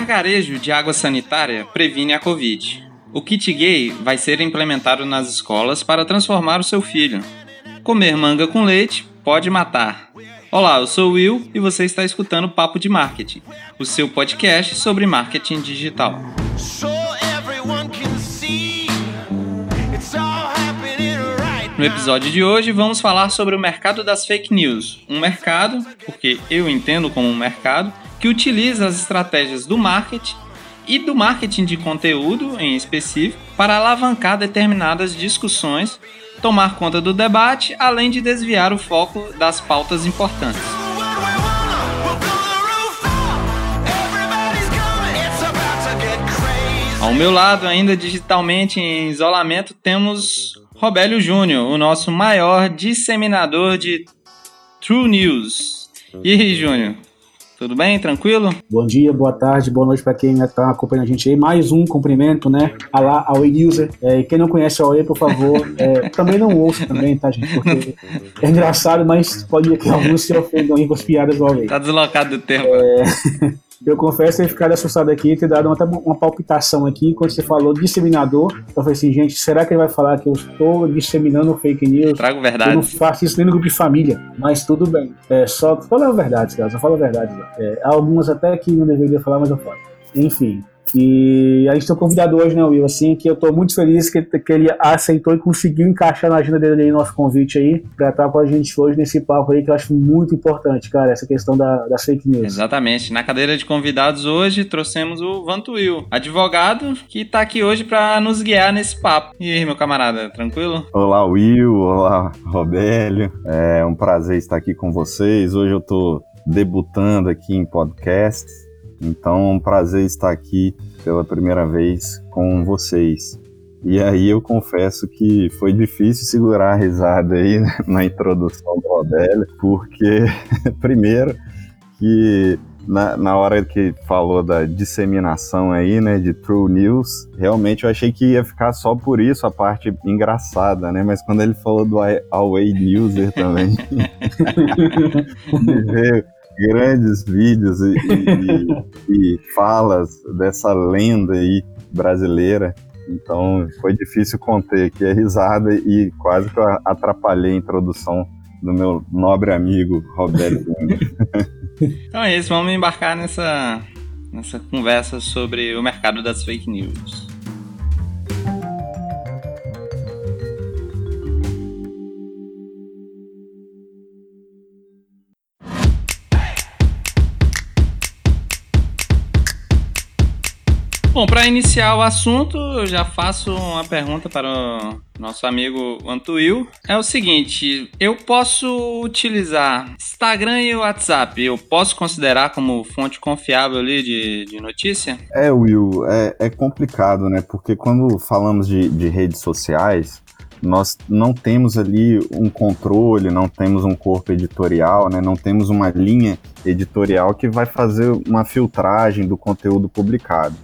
Gargarejo de água sanitária previne a Covid. O kit gay vai ser implementado nas escolas para transformar o seu filho. Comer manga com leite pode matar. Olá, eu sou o Will e você está escutando Papo de Marketing, o seu podcast sobre marketing digital. No episódio de hoje vamos falar sobre o mercado das fake news. Um mercado, porque eu entendo como um mercado, que utiliza as estratégias do marketing e do marketing de conteúdo em específico para alavancar determinadas discussões, tomar conta do debate, além de desviar o foco das pautas importantes. Ao meu lado, ainda digitalmente em isolamento, temos Robélio Júnior, o nosso maior disseminador de True News. E aí, Júnior? Tudo bem? Tranquilo? Bom dia, boa tarde, boa noite para quem está acompanhando a gente aí. Mais um cumprimento, né? Alá, Away User. É, quem não conhece a Away, por favor, é, também não ouça também, tá, gente? Porque é engraçado, mas pode que alguns se ofendam aí com as piadas do Away. Tá deslocado do tempo. É... Eu confesso ter ficado assustado aqui, ter dado uma, uma palpitação aqui quando você falou disseminador. Eu falei assim, gente, será que ele vai falar que eu estou disseminando fake news? Trago verdade. Eu não faço isso nem no grupo de família, mas tudo bem. É, só fala a verdade, cara, só fala a verdade. É, algumas até que não deveria falar, mas eu falo. Enfim, e a gente tem um convidado hoje, né, Will? Assim, que eu tô muito feliz que, que ele aceitou e conseguiu encaixar na agenda dele aí nosso convite aí, pra estar com a gente hoje nesse papo aí, que eu acho muito importante, cara, essa questão da, da fake news. Exatamente. Na cadeira de convidados hoje, trouxemos o Vanto Will, advogado, que tá aqui hoje para nos guiar nesse papo. E aí, meu camarada, tranquilo? Olá, Will. Olá, Robélio. É um prazer estar aqui com vocês. Hoje eu tô debutando aqui em podcasts então, é um prazer estar aqui pela primeira vez com vocês. E aí eu confesso que foi difícil segurar a risada aí na introdução do Rodélio, porque, primeiro, que na, na hora que falou da disseminação aí, né, de True News, realmente eu achei que ia ficar só por isso a parte engraçada, né, mas quando ele falou do Away Newser também, me veio grandes vídeos e, e, e, falas dessa lenda aí brasileira. Então foi difícil conter aqui a risada e quase que eu atrapalhei a introdução do meu nobre amigo Roberto. então é isso, vamos embarcar nessa, nessa conversa sobre o mercado das fake news. Bom, para iniciar o assunto, eu já faço uma pergunta para o nosso amigo Antuil. É o seguinte, eu posso utilizar Instagram e WhatsApp, eu posso considerar como fonte confiável ali de, de notícia? É, Will, é, é complicado, né? Porque quando falamos de, de redes sociais, nós não temos ali um controle, não temos um corpo editorial, né? não temos uma linha editorial que vai fazer uma filtragem do conteúdo publicado.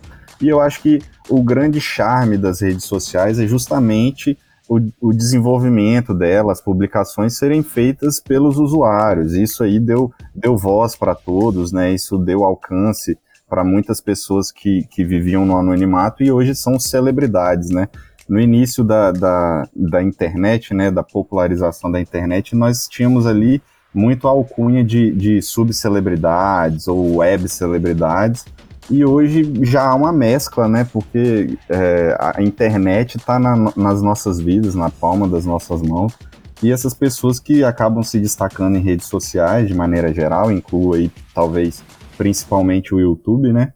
E eu acho que o grande charme das redes sociais é justamente o, o desenvolvimento delas, publicações serem feitas pelos usuários. Isso aí deu, deu voz para todos, né? Isso deu alcance para muitas pessoas que, que viviam no anonimato e hoje são celebridades, né? No início da, da, da internet, né, da popularização da internet, nós tínhamos ali muito alcunha de, de subcelebridades ou web celebridades, e hoje já há uma mescla, né? Porque é, a internet está na, nas nossas vidas, na palma das nossas mãos. E essas pessoas que acabam se destacando em redes sociais, de maneira geral, incluo aí talvez principalmente o YouTube, né?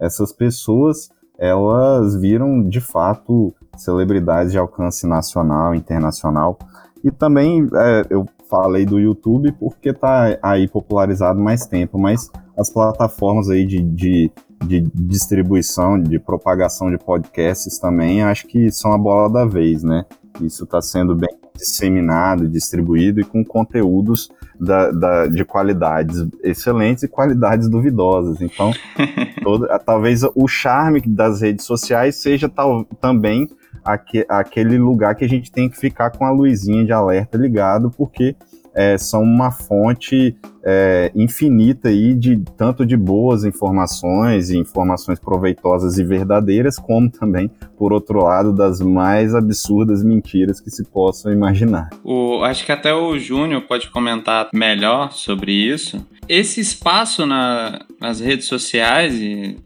Essas pessoas, elas viram de fato celebridades de alcance nacional, internacional. E também é, eu falei do YouTube porque está aí popularizado mais tempo, mas as plataformas aí de, de de distribuição, de propagação de podcasts também, acho que são a bola da vez, né? Isso está sendo bem disseminado, distribuído e com conteúdos da, da, de qualidades excelentes e qualidades duvidosas. Então, todo, talvez o charme das redes sociais seja tal, também aque, aquele lugar que a gente tem que ficar com a luzinha de alerta ligado, porque é, são uma fonte é, infinita aí de tanto de boas informações e informações proveitosas e verdadeiras, como também, por outro lado, das mais absurdas mentiras que se possam imaginar. O, acho que até o Júnior pode comentar melhor sobre isso. Esse espaço na, nas redes sociais,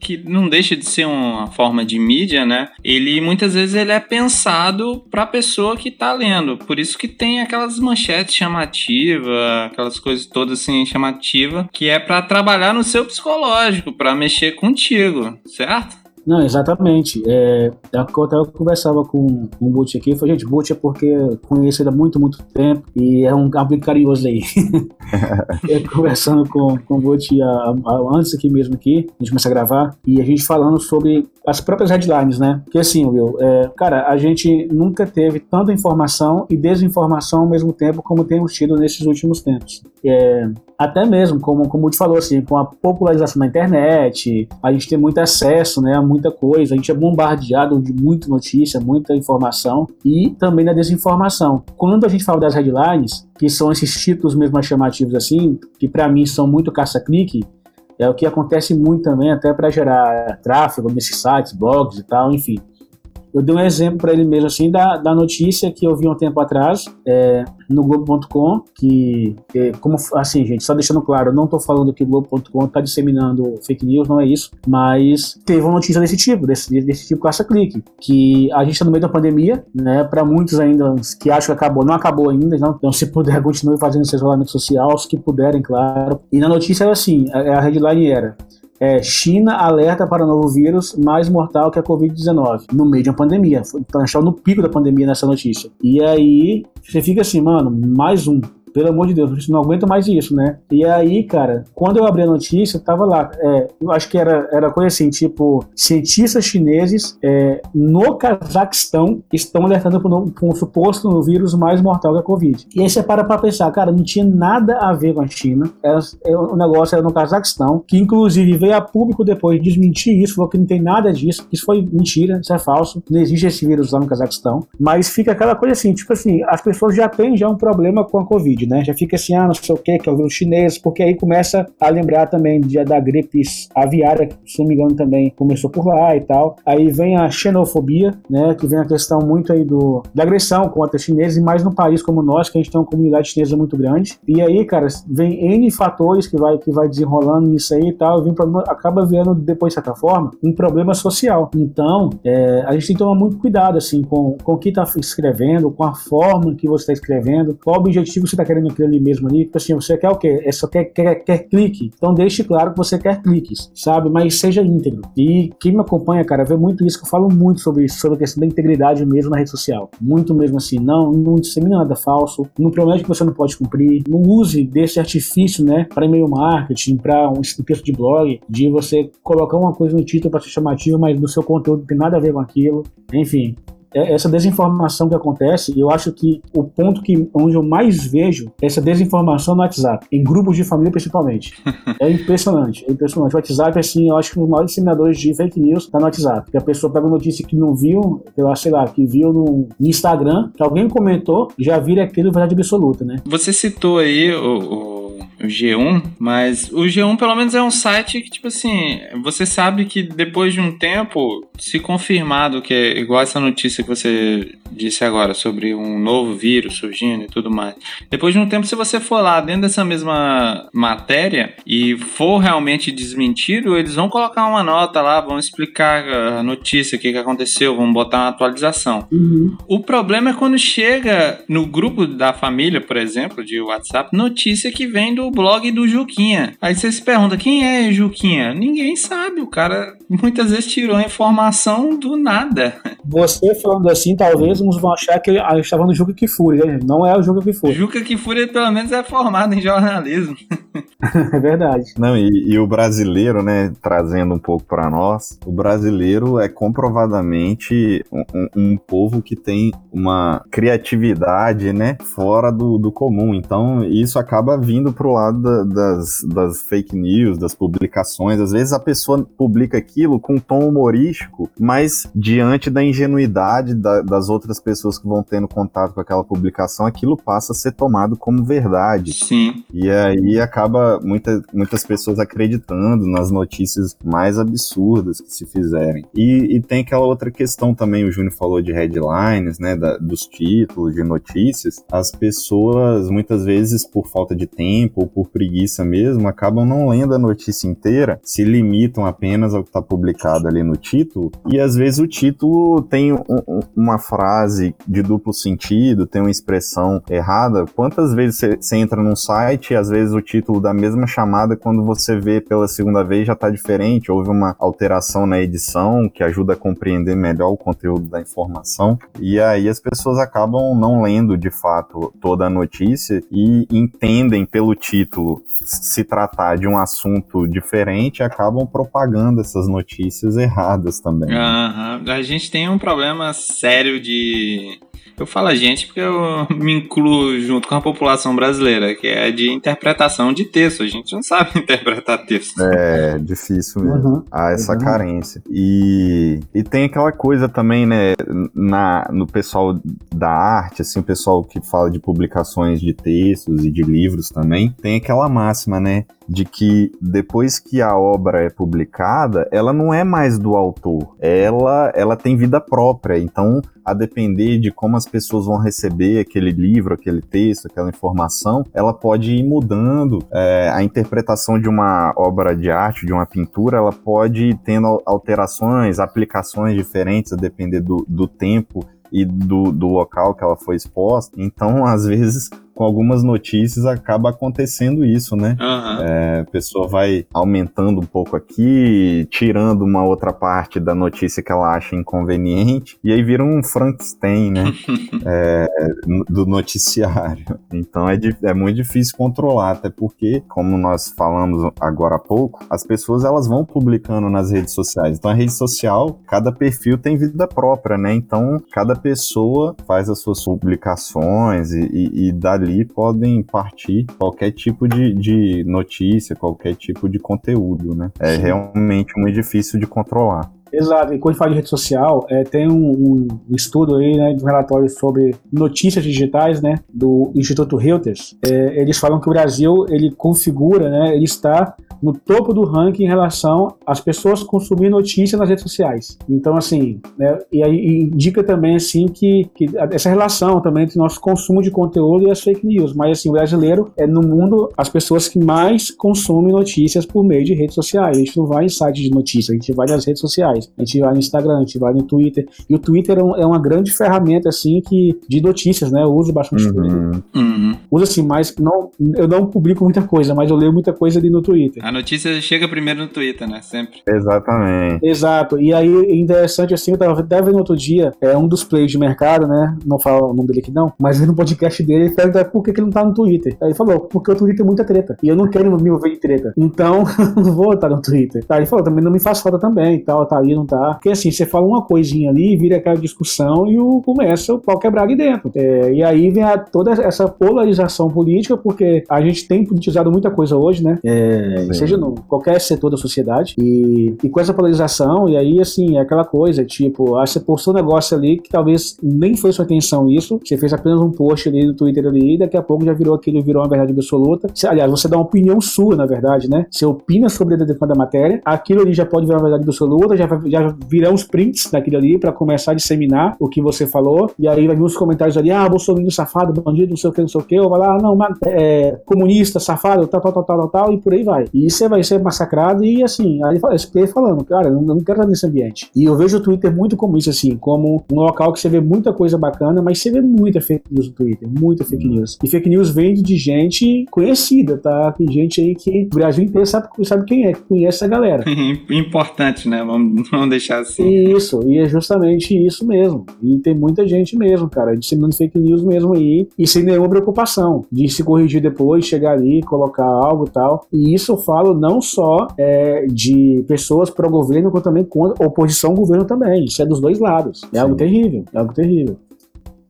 que não deixa de ser uma forma de mídia, né? Ele muitas vezes ele é pensado para a pessoa que está lendo. Por isso que tem aquelas manchetes chamativas, aquelas coisas todas assim chamativa, que é para trabalhar no seu psicológico, para mexer contigo, certo? Não, exatamente. É, eu até eu conversava com, o Butch aqui, eu falei, gente, Butch é porque conheço ele há muito, muito tempo e é um cabelo carinhoso aí. eu conversando com, com o Butch antes aqui mesmo aqui, a gente começa a gravar, e a gente falando sobre as próprias headlines, né? Que assim, Will, é, cara, a gente nunca teve tanta informação e desinformação ao mesmo tempo como temos tido nesses últimos tempos. É, até mesmo, como, como o Butch falou, assim, com a popularização da internet, a gente tem muito acesso, né, a muita coisa, a gente é bombardeado de muita notícia, muita informação e também da desinformação. Quando a gente fala das headlines, que são esses títulos mesmo chamativos assim, que para mim são muito caça-clique, é o que acontece muito também até para gerar tráfego nesses sites, blogs e tal, enfim. Eu dei um exemplo para ele mesmo, assim, da, da notícia que eu vi um tempo atrás é, no Globo.com, que, é, como, assim, gente, só deixando claro, não estou falando que o Globo.com está disseminando fake news, não é isso, mas teve uma notícia desse tipo, desse, desse tipo caça-clique, que a gente está no meio da pandemia, né, para muitos ainda que acham que acabou, não acabou ainda, não, então se puder, continue fazendo seu isolamento social, os que puderem, claro. E na notícia era assim, a, a headline era é, China alerta para novo vírus mais mortal que a Covid-19, no meio de uma pandemia. Então, achar no pico da pandemia nessa notícia. E aí, você fica assim, mano, mais um. Pelo amor de Deus, a gente não aguenta mais isso, né? E aí, cara, quando eu abri a notícia, tava lá, é, eu acho que era, era coisa assim, tipo, cientistas chineses é, no Cazaquistão estão alertando para um, suposto vírus mais mortal que a Covid. E aí você para pra pensar, cara, não tinha nada a ver com a China, era, é, o negócio era no Cazaquistão, que inclusive veio a público depois desmentir isso, falou que não tem nada disso, isso foi mentira, isso é falso, não existe esse vírus lá no Cazaquistão, mas fica aquela coisa assim, tipo assim, as pessoas já têm já um problema com a Covid, né? Já fica assim, ah, não sei o que, que é o vírus chinês, porque aí começa a lembrar também de, da gripe aviária, que se não me engano também começou por lá e tal. Aí vem a xenofobia, né? Que vem a questão muito aí do, da agressão contra chineses, e mais num país como nós, que a gente tem uma comunidade chinesa muito grande. E aí, cara, vem N fatores que vai, que vai desenrolando isso aí e tal, vem problema, acaba vendo depois, de certa forma, um problema social. Então, é, a gente tem que tomar muito cuidado, assim, com, com o que está escrevendo, com a forma que você está escrevendo, qual objetivo você está querendo aquilo ali mesmo ali, tipo assim, você quer o quê? É só quer, quer, quer clique. Então deixe claro que você quer cliques, sabe? Mas seja íntegro. E quem me acompanha, cara, vê muito isso, que eu falo muito sobre isso, sobre a questão da integridade mesmo na rede social. Muito mesmo assim, não, não dissemine nada falso, não promete que você não pode cumprir, não use desse artifício, né, para e-mail marketing, para um texto de blog, de você colocar uma coisa no título para ser chamativo, mas no seu conteúdo tem nada a ver com aquilo. Enfim, essa desinformação que acontece, eu acho que o ponto que onde eu mais vejo essa desinformação no WhatsApp, em grupos de família principalmente. é impressionante, é impressionante. O WhatsApp, assim, eu acho que um dos maiores disseminadores de fake news está no WhatsApp. Que a pessoa pega uma notícia que não viu, sei lá, que viu no, Instagram, que alguém comentou, já vira aquilo verdade absoluta, né? Você citou aí o, o o G1, mas o G1 pelo menos é um site que, tipo assim, você sabe que depois de um tempo, se confirmado que é igual essa notícia que você disse agora sobre um novo vírus surgindo e tudo mais, depois de um tempo, se você for lá dentro dessa mesma matéria e for realmente desmentido, eles vão colocar uma nota lá, vão explicar a notícia, o que, que aconteceu, vão botar uma atualização. Uhum. O problema é quando chega no grupo da família, por exemplo, de WhatsApp, notícia que vem do blog do Juquinha. Aí você se pergunta, quem é Juquinha? Ninguém sabe, o cara muitas vezes tirou a informação do nada. Você falando assim, talvez uns vão achar que a gente estava no Juca Kifuri, né? Não é o Juca Kifuri. Juca Kifuri pelo menos é formado em jornalismo. é verdade. Não, e, e, o brasileiro, né, trazendo um pouco para nós, o brasileiro é comprovadamente um, um, um, povo que tem uma criatividade, né, fora do, do comum. Então, isso acaba vindo pro lado da, das, das fake news, das publicações. Às vezes a pessoa publica aquilo com um tom humorístico, mas diante da ingenuidade da, das outras pessoas que vão tendo contato com aquela publicação, aquilo passa a ser tomado como verdade. Sim. E aí acaba muita, muitas pessoas acreditando nas notícias mais absurdas que se fizerem. E, e tem aquela outra questão também, o Júnior falou de headlines, né, da, dos títulos de notícias. As pessoas, muitas vezes, por falta de tempo ou por preguiça mesmo, acabam não lendo a notícia inteira, se limitam apenas ao que está publicado ali no título, e às vezes o título tem um, um, uma frase de duplo sentido, tem uma expressão errada. Quantas vezes você entra num site e às vezes o título da mesma chamada, quando você vê pela segunda vez, já está diferente, houve uma alteração na edição que ajuda a compreender melhor o conteúdo da informação, e aí as pessoas acabam não lendo de fato toda a notícia e entendem pelo título se tratar de um assunto diferente, acabam propagando essas notícias erradas também. Uhum. A gente tem um problema sério de eu falo a gente porque eu me incluo junto com a população brasileira, que é de interpretação de texto. A gente não sabe interpretar texto. É, difícil mesmo. Uhum. Há essa uhum. carência. E, e tem aquela coisa também, né, na, no pessoal da arte, assim, o pessoal que fala de publicações de textos e de livros também, tem aquela máxima, né, de que depois que a obra é publicada, ela não é mais do autor, ela, ela tem vida própria. Então, a depender de como as pessoas vão receber aquele livro, aquele texto, aquela informação, ela pode ir mudando. É, a interpretação de uma obra de arte, de uma pintura, ela pode ir tendo alterações, aplicações diferentes a depender do, do tempo e do, do local que ela foi exposta. Então, às vezes, com algumas notícias acaba acontecendo isso, né? Uhum. É, a pessoa vai aumentando um pouco aqui, tirando uma outra parte da notícia que ela acha inconveniente, e aí vira um Frankenstein, né? é, do noticiário. Então é, é muito difícil controlar, até porque, como nós falamos agora há pouco, as pessoas elas vão publicando nas redes sociais. Então a rede social, cada perfil tem vida própria, né? Então cada pessoa faz as suas publicações e, e, e dali dali podem partir qualquer tipo de, de notícia, qualquer tipo de conteúdo, né? É Sim. realmente muito difícil de controlar. Exato, e quando fala de rede social, é, tem um, um, estudo aí, né, de um relatório sobre notícias digitais, né, do Instituto Reuters. É, eles falam que o Brasil, ele configura, né, ele está no topo do ranking em relação às pessoas consumir notícias nas redes sociais. Então, assim, né, e aí indica também, assim, que, que, essa relação também entre nosso consumo de conteúdo e as fake news. Mas, assim, o brasileiro é, no mundo, as pessoas que mais consomem notícias por meio de redes sociais. A gente não vai em site de notícias, a gente vai nas redes sociais. A gente vai no Instagram, a gente vai no Twitter. E o Twitter é, um, é uma grande ferramenta, assim, que, de notícias, né? Eu uso bastante uhum. Twitter. Uhum. Uso, assim, mas não, eu não publico muita coisa, mas eu leio muita coisa ali no Twitter. A notícia chega primeiro no Twitter, né? Sempre. Exatamente. Exato. E aí, interessante assim, eu tava até vendo outro dia, é um dos players de mercado, né? Não falo o nome dele aqui não, mas no podcast dele, ele pergunta por que, que ele não tá no Twitter. Aí ele falou, porque o Twitter é muita treta. E eu não quero me envolver de treta. Então, não vou estar no Twitter. Tá, ele falou, também não me faz falta também e tal, tá ali, não tá. Porque assim, você fala uma coisinha ali, vira aquela discussão e o, começa o pau quebrar ali dentro. É, e aí vem a, toda essa polarização política, porque a gente tem politizado muita coisa hoje, né? É, seja no qualquer setor da sociedade. E, e com essa polarização, e aí, assim, é aquela coisa, tipo, ah, você postou um negócio ali que talvez nem foi sua intenção isso, você fez apenas um post ali no Twitter ali, e daqui a pouco já virou aquilo, virou uma verdade absoluta. Aliás, você dá uma opinião sua, na verdade, né? Você opina sobre a determinada matéria, aquilo ali já pode virar uma verdade absoluta, já, já virão os prints daquilo ali para começar a disseminar o que você falou, e aí vai vir os comentários ali, ah, Bolsonaro safado, bandido, não sei o que, não sei o que, ou vai lá, ah, não, é, comunista, safado, tal, tal, tal, tal, tal, e por aí vai. E você vai ser massacrado e assim, aí fiquei falando, cara, eu não, quero estar nesse ambiente. E eu vejo o Twitter muito como isso, assim, como um local que você vê muita coisa bacana, mas você vê muita fake news no Twitter, muita fake hum. news. E fake news vem de gente conhecida, tá? Tem gente aí que o Brasil inteiro sabe, sabe quem é, que conhece a galera. Importante, né? Vamos, vamos deixar assim. Isso, e é justamente isso mesmo. E tem muita gente mesmo, cara, disseminando fake news mesmo aí, e sem nenhuma preocupação de se corrigir depois, chegar ali, colocar algo e tal. E isso eu falo não só é, de pessoas para o governo, como também contra oposição ao governo também. Isso é dos dois lados. É Sim. algo terrível, é algo terrível.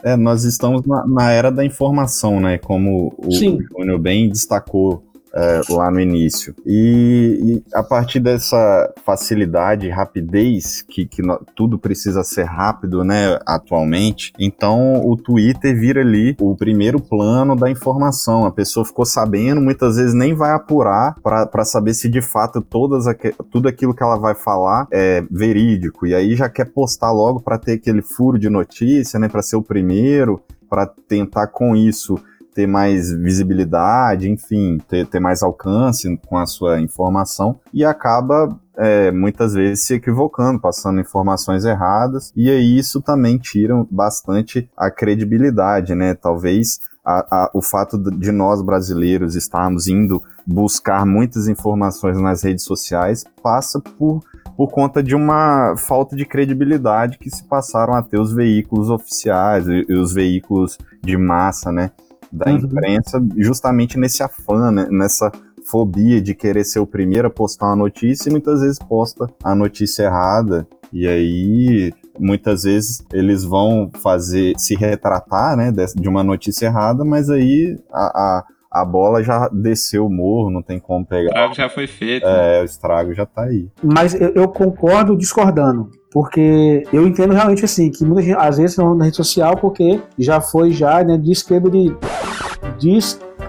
É, nós estamos na, na, era da informação, né? Como o Júnior bem destacou é, lá no início. E, e, a partir dessa facilidade rapidez, que, que no, tudo precisa ser rápido, né, atualmente, então o Twitter vira ali o primeiro plano da informação. A pessoa ficou sabendo, muitas vezes nem vai apurar para saber se de fato todas tudo aquilo que ela vai falar é verídico. E aí já quer postar logo para ter aquele furo de notícia, né, para ser o primeiro, para tentar com isso ter mais visibilidade, enfim, ter, ter mais alcance com a sua informação e acaba é, muitas vezes se equivocando, passando informações erradas, e aí isso também tira bastante a credibilidade, né? Talvez a, a, o fato de nós brasileiros estarmos indo buscar muitas informações nas redes sociais passa por, por conta de uma falta de credibilidade que se passaram a ter os veículos oficiais e, os veículos de massa, né? Da uhum. imprensa justamente nesse afã, né, nessa fobia de querer ser o primeiro a postar uma notícia e muitas vezes posta a notícia errada. E aí, muitas vezes, eles vão fazer, se retratar, né, de uma notícia errada, mas aí a, a, a bola já desceu o morro, não tem como pegar. O estrago já foi feito. É, o estrago já tá aí. Mas eu, eu concordo discordando. Porque eu entendo realmente assim, que muita gente, às vezes não na rede social, porque já foi já, né, descredibilizado,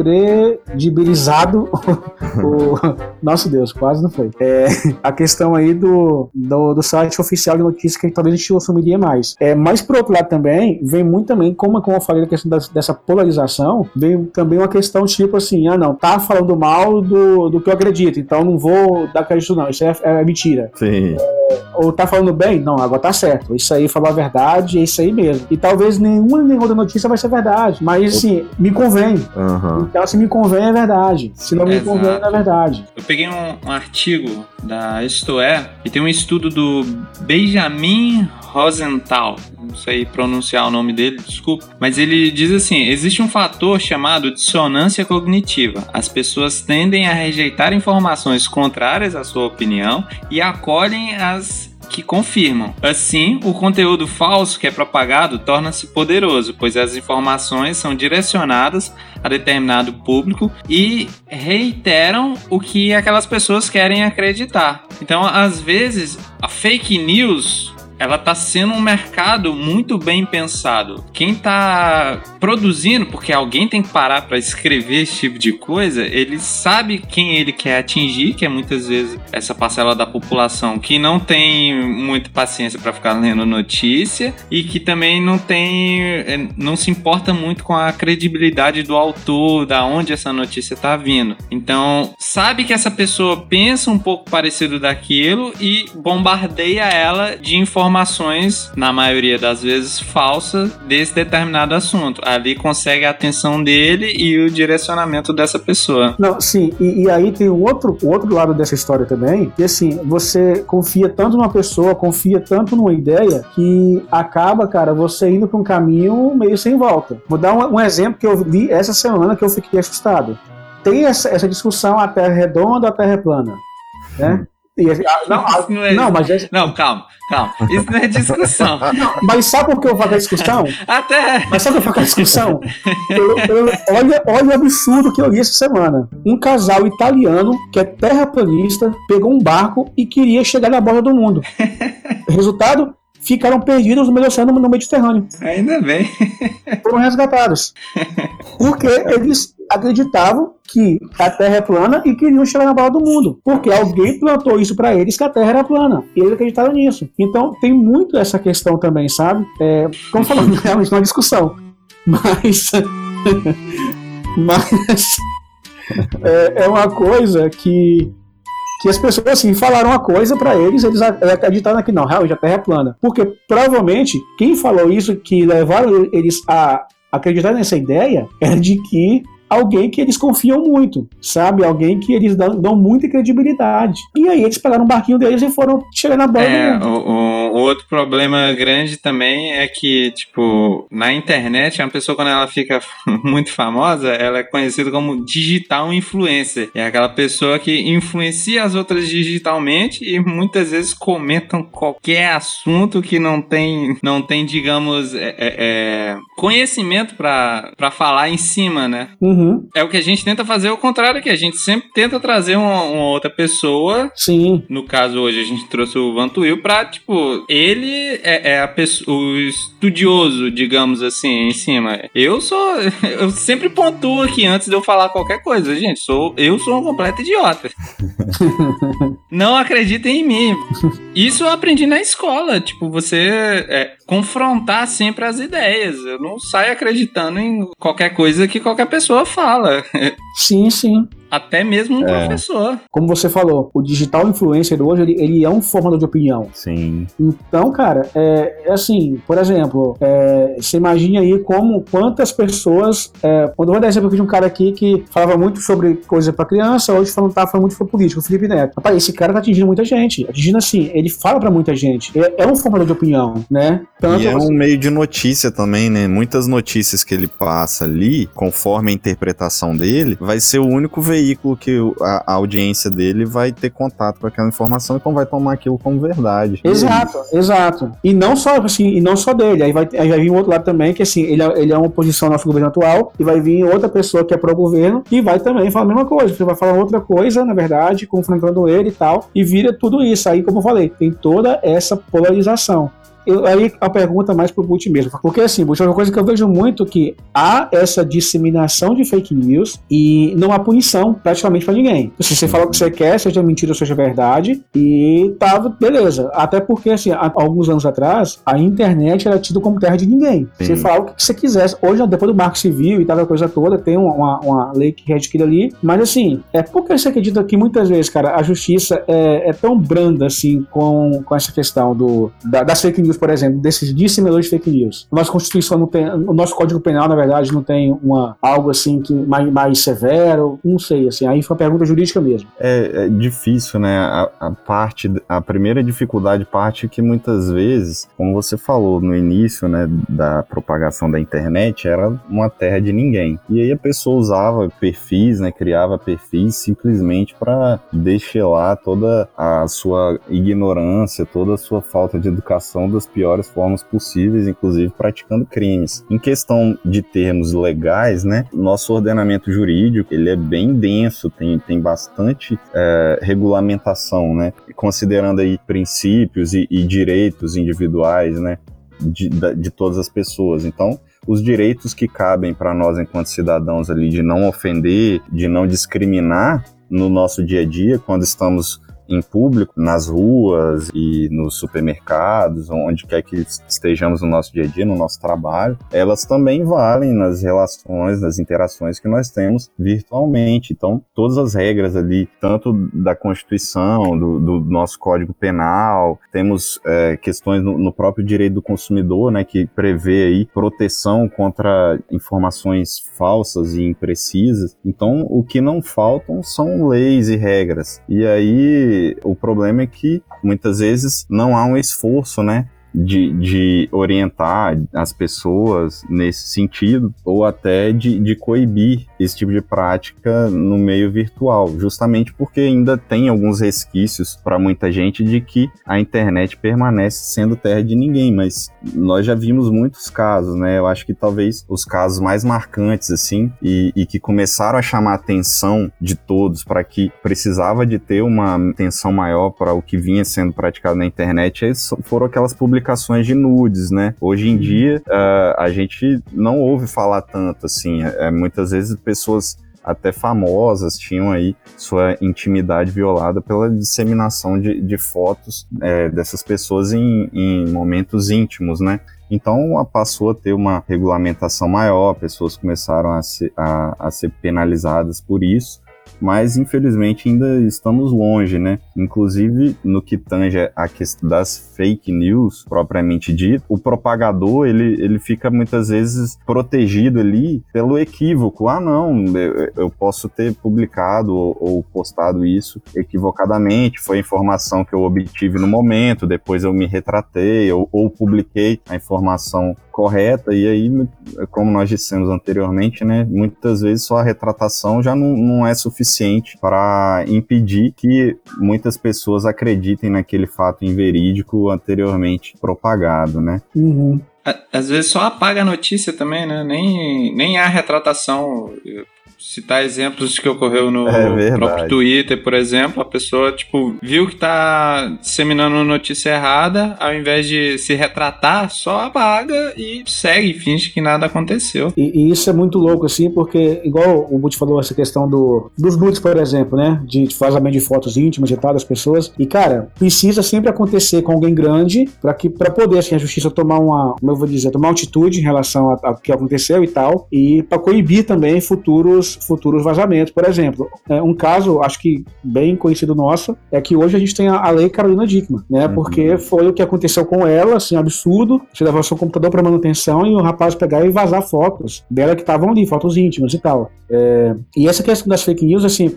descredibilizado o, nosso Deus, quase não foi. É, a questão aí do, do, do, site oficial de notícias que talvez a gente assumiria mais. É, mas por outro lado também, vem muito também, como, como eu falei, a questão das, dessa polarização, vem também uma questão tipo assim, ah não, tá falando mal do, do que eu acredito, então não vou dar crédito não, isso é, é mentira. Sim. É, ou tá falando bem? Não, agora tá certo. Isso aí falou a verdade, é isso aí mesmo. E talvez nenhuma nem outra notícia vai ser verdade. Mas assim, me convém. Uhum. Então, se me convém, é verdade. Se não me Exato. convém, não é verdade. Eu peguei um, um artigo da Isto É, e tem um estudo do Benjamin Rosenthal, não sei pronunciar o nome dele, desculpa, mas ele diz assim: existe um fator chamado dissonância cognitiva. As pessoas tendem a rejeitar informações contrárias à sua opinião e acolhem as que confirmam. Assim, o conteúdo falso que é propagado torna-se poderoso, pois as informações são direcionadas a determinado público e reiteram o que aquelas pessoas querem acreditar. Então, às vezes, a fake news ela está sendo um mercado muito bem pensado. Quem está produzindo, porque alguém tem que parar para escrever esse tipo de coisa, ele sabe quem ele quer atingir, que é muitas vezes essa parcela da população que não tem muita paciência para ficar lendo notícia e que também não tem, é, não se importa muito com a credibilidade do autor, da onde essa notícia está vindo. Então, sabe que essa pessoa pensa um pouco parecido daquilo e bombardeia ela de informações informações, na maioria das vezes falsas, desse determinado assunto. Ali consegue a atenção dele e o direcionamento dessa pessoa. Não, sim, e, e aí tem o outro, o outro lado dessa história também, que assim, você confia tanto numa pessoa, confia tanto numa ideia, que acaba, cara, você indo para um caminho meio sem volta. Vou dar um, um exemplo que eu vi essa semana que eu fiquei assustado. Tem essa, essa discussão a Terra redonda ou a Terra plana, né? Hum. Não, não, é, não, mas é... não, calma, calma. Isso não é discussão. Não, mas sabe por que eu faço a discussão? Até. Mas sabe por que eu faço a discussão? Eu, eu, olha, olha o absurdo que eu vi essa semana. Um casal italiano que é terraplanista pegou um barco e queria chegar na borda do mundo. Resultado? Ficaram perdidos no meio do oceano no Mediterrâneo. Ainda bem. Foram resgatados. Porque eles acreditavam que a Terra é plana e queriam chegar na bola do mundo. Porque alguém plantou isso para eles que a Terra era plana. E eles acreditaram nisso. Então tem muito essa questão também, sabe? É, como falando, realmente uma discussão. Mas. mas. É, é uma coisa que que as pessoas assim falaram uma coisa para eles, eles acreditaram que não, realmente a Terra é plana. Porque provavelmente quem falou isso, que levaram eles a acreditar nessa ideia, é de que alguém que eles confiam muito, sabe? Alguém que eles dão, dão muita credibilidade. E aí eles pegaram um barquinho deles e foram chegar na bola. É, o, Um outro problema grande também é que, tipo, na internet, uma pessoa quando ela fica muito famosa, ela é conhecida como digital influencer. É aquela pessoa que influencia as outras digitalmente e muitas vezes comentam qualquer assunto que não tem, não tem digamos, é, é, é conhecimento para falar em cima, né? Uhum. É o que a gente tenta fazer o contrário que a gente sempre tenta trazer uma, uma outra pessoa. Sim. No caso hoje a gente trouxe o Vantuil pra, tipo, ele é, é a pessoa, o estudioso, digamos assim, em cima. Eu sou, eu sempre pontuo aqui antes de eu falar qualquer coisa, gente. Sou, eu sou um completo idiota. Não acreditem em mim. Isso eu aprendi na escola. Tipo, você é, confrontar sempre as ideias. Eu não saio acreditando em qualquer coisa que qualquer pessoa fala. Sim, sim. Até mesmo um é. professor. Como você falou, o digital influencer hoje, ele, ele é um formador de opinião. Sim. Então, cara, é, é assim, por exemplo, é, você imagina aí como, quantas pessoas, é, quando eu vou dar exemplo de um cara aqui que falava muito sobre coisa para criança, hoje falando, tá falando muito sobre política, o Felipe Neto. Rapaz, esse cara tá atingindo muita gente. Atingindo assim, ele fala para muita gente. É, é, um formador de opinião, né? Tanto e é um meio de notícia também, né? Muitas notícias que ele passa ali, conforme a interpretação dele, vai ser o único veículo veículo que a, a, audiência dele vai ter contato com aquela informação, então vai tomar aquilo como verdade. Exato, e exato. E não só assim, e não só dele, aí vai, aí vai vir um outro lado também, que assim, ele é, ele é uma oposição ao nosso governo atual, e vai vir outra pessoa que é pró-governo, e vai também falar a mesma coisa. Você vai falar outra coisa, na verdade, confrontando ele e tal, e vira tudo isso. Aí, como eu falei, tem toda essa polarização eu, aí a pergunta mais pro Butch mesmo. Porque assim, Butch, é uma coisa que eu vejo muito que há essa disseminação de fake news e não há punição praticamente para ninguém. Se você fala o que você quer, seja mentira ou seja verdade, e tá, beleza. Até porque, assim, há alguns anos atrás, a internet era tida como terra de ninguém. Sim. Você fala o que você quisesse. Hoje, depois do marco civil e tal, a coisa toda, tem uma, uma lei que rege aquilo ali. Mas assim, é porque você acredita que muitas vezes, cara, a justiça é, é tão branda assim com, com essa questão do, da, das fake news por exemplo, desses disseminadores de fake news. Nossa Constituição não tem, o nosso Código Penal, na verdade, não tem uma, algo assim que mais, mais severo, não sei, assim, aí foi uma pergunta jurídica mesmo. É, é difícil, né? A, a, parte, a primeira dificuldade parte que muitas vezes, como você falou no início, né, da propagação da internet, era uma terra de ninguém. E aí a pessoa usava perfis, né, criava perfis simplesmente para lá toda a sua ignorância, toda a sua falta de educação das piores formas possíveis, inclusive praticando crimes. Em questão de termos legais, né, nosso ordenamento jurídico ele é bem denso, tem, tem bastante é, regulamentação, né, considerando aí princípios e, e direitos individuais, né, de, de todas as pessoas. Então, os direitos que cabem para nós enquanto cidadãos ali de não ofender, de não discriminar no nosso dia a dia quando estamos em público, nas ruas e nos supermercados, onde quer que estejamos no nosso dia a dia, no nosso trabalho, elas também valem nas relações, nas interações que nós temos virtualmente. Então, todas as regras ali, tanto da Constituição, do, do nosso Código Penal, temos é, questões no, no, próprio direito do consumidor, né, que prevê aí proteção contra informações falsas e imprecisas. Então, o que não faltam são leis e regras. E aí o problema é que muitas vezes não há um esforço, né? De, de orientar as pessoas nesse sentido, ou até de, de coibir esse tipo de prática no meio virtual, justamente porque ainda tem alguns resquícios para muita gente de que a internet permanece sendo terra de ninguém, mas nós já vimos muitos casos, né? Eu acho que talvez os casos mais marcantes, assim, e, e que começaram a chamar a atenção de todos para que precisava de ter uma atenção maior para o que vinha sendo praticado na internet foram aquelas publicações publicações de nudes, né? Hoje em uhum. dia, uh, a gente não ouve falar tanto, assim. É, muitas vezes pessoas até famosas tinham aí sua intimidade violada pela disseminação de, de fotos é, dessas pessoas em, em momentos íntimos, né? Então passou a ter uma regulamentação maior, pessoas começaram a ser, a, a ser penalizadas por isso. Mas infelizmente ainda estamos longe, né? Inclusive no que tange a questão das fake news propriamente dito, o propagador ele, ele fica muitas vezes protegido ali pelo equívoco. Ah, não, eu, eu posso ter publicado ou, ou, postado isso equivocadamente, foi informação que eu obtive no momento, depois eu me retratei ou, ou publiquei a informação correta, e aí, como nós dissemos anteriormente, né, muitas vezes só a retratação já não, não é suficiente para impedir que muitas pessoas acreditem naquele fato inverídico anteriormente propagado, né? Uhum. Às vezes só apaga a notícia também, né? Nem, nem há retratação citar exemplos que ocorreu no é próprio Twitter, por exemplo, a pessoa, tipo, viu que tá disseminando notícia errada, ao invés de se retratar, só apaga e segue, finge que nada aconteceu. E, e isso é muito louco, assim, porque, igual o Butch falou, essa questão do, dos nudes, por exemplo, né, de, de vazamento de fotos íntimas e tal das pessoas, e, cara, precisa sempre acontecer com alguém grande para que para poder, assim, a justiça tomar uma, como eu vou dizer, tomar uma atitude em relação ao que aconteceu e tal, e para coibir também futuros futuros, vazamentos. Por exemplo, é, um caso, acho que bem conhecido nosso, é que hoje a gente tem a, a lei Carolina Dickman, né? Uhum. Porque foi o que aconteceu com ela, assim, absurdo. Você levar seu computador para manutenção e o rapaz pegar e vazar fotos dela que estavam ali, fotos íntimas e tal. É, e essa questão das fake news, assim,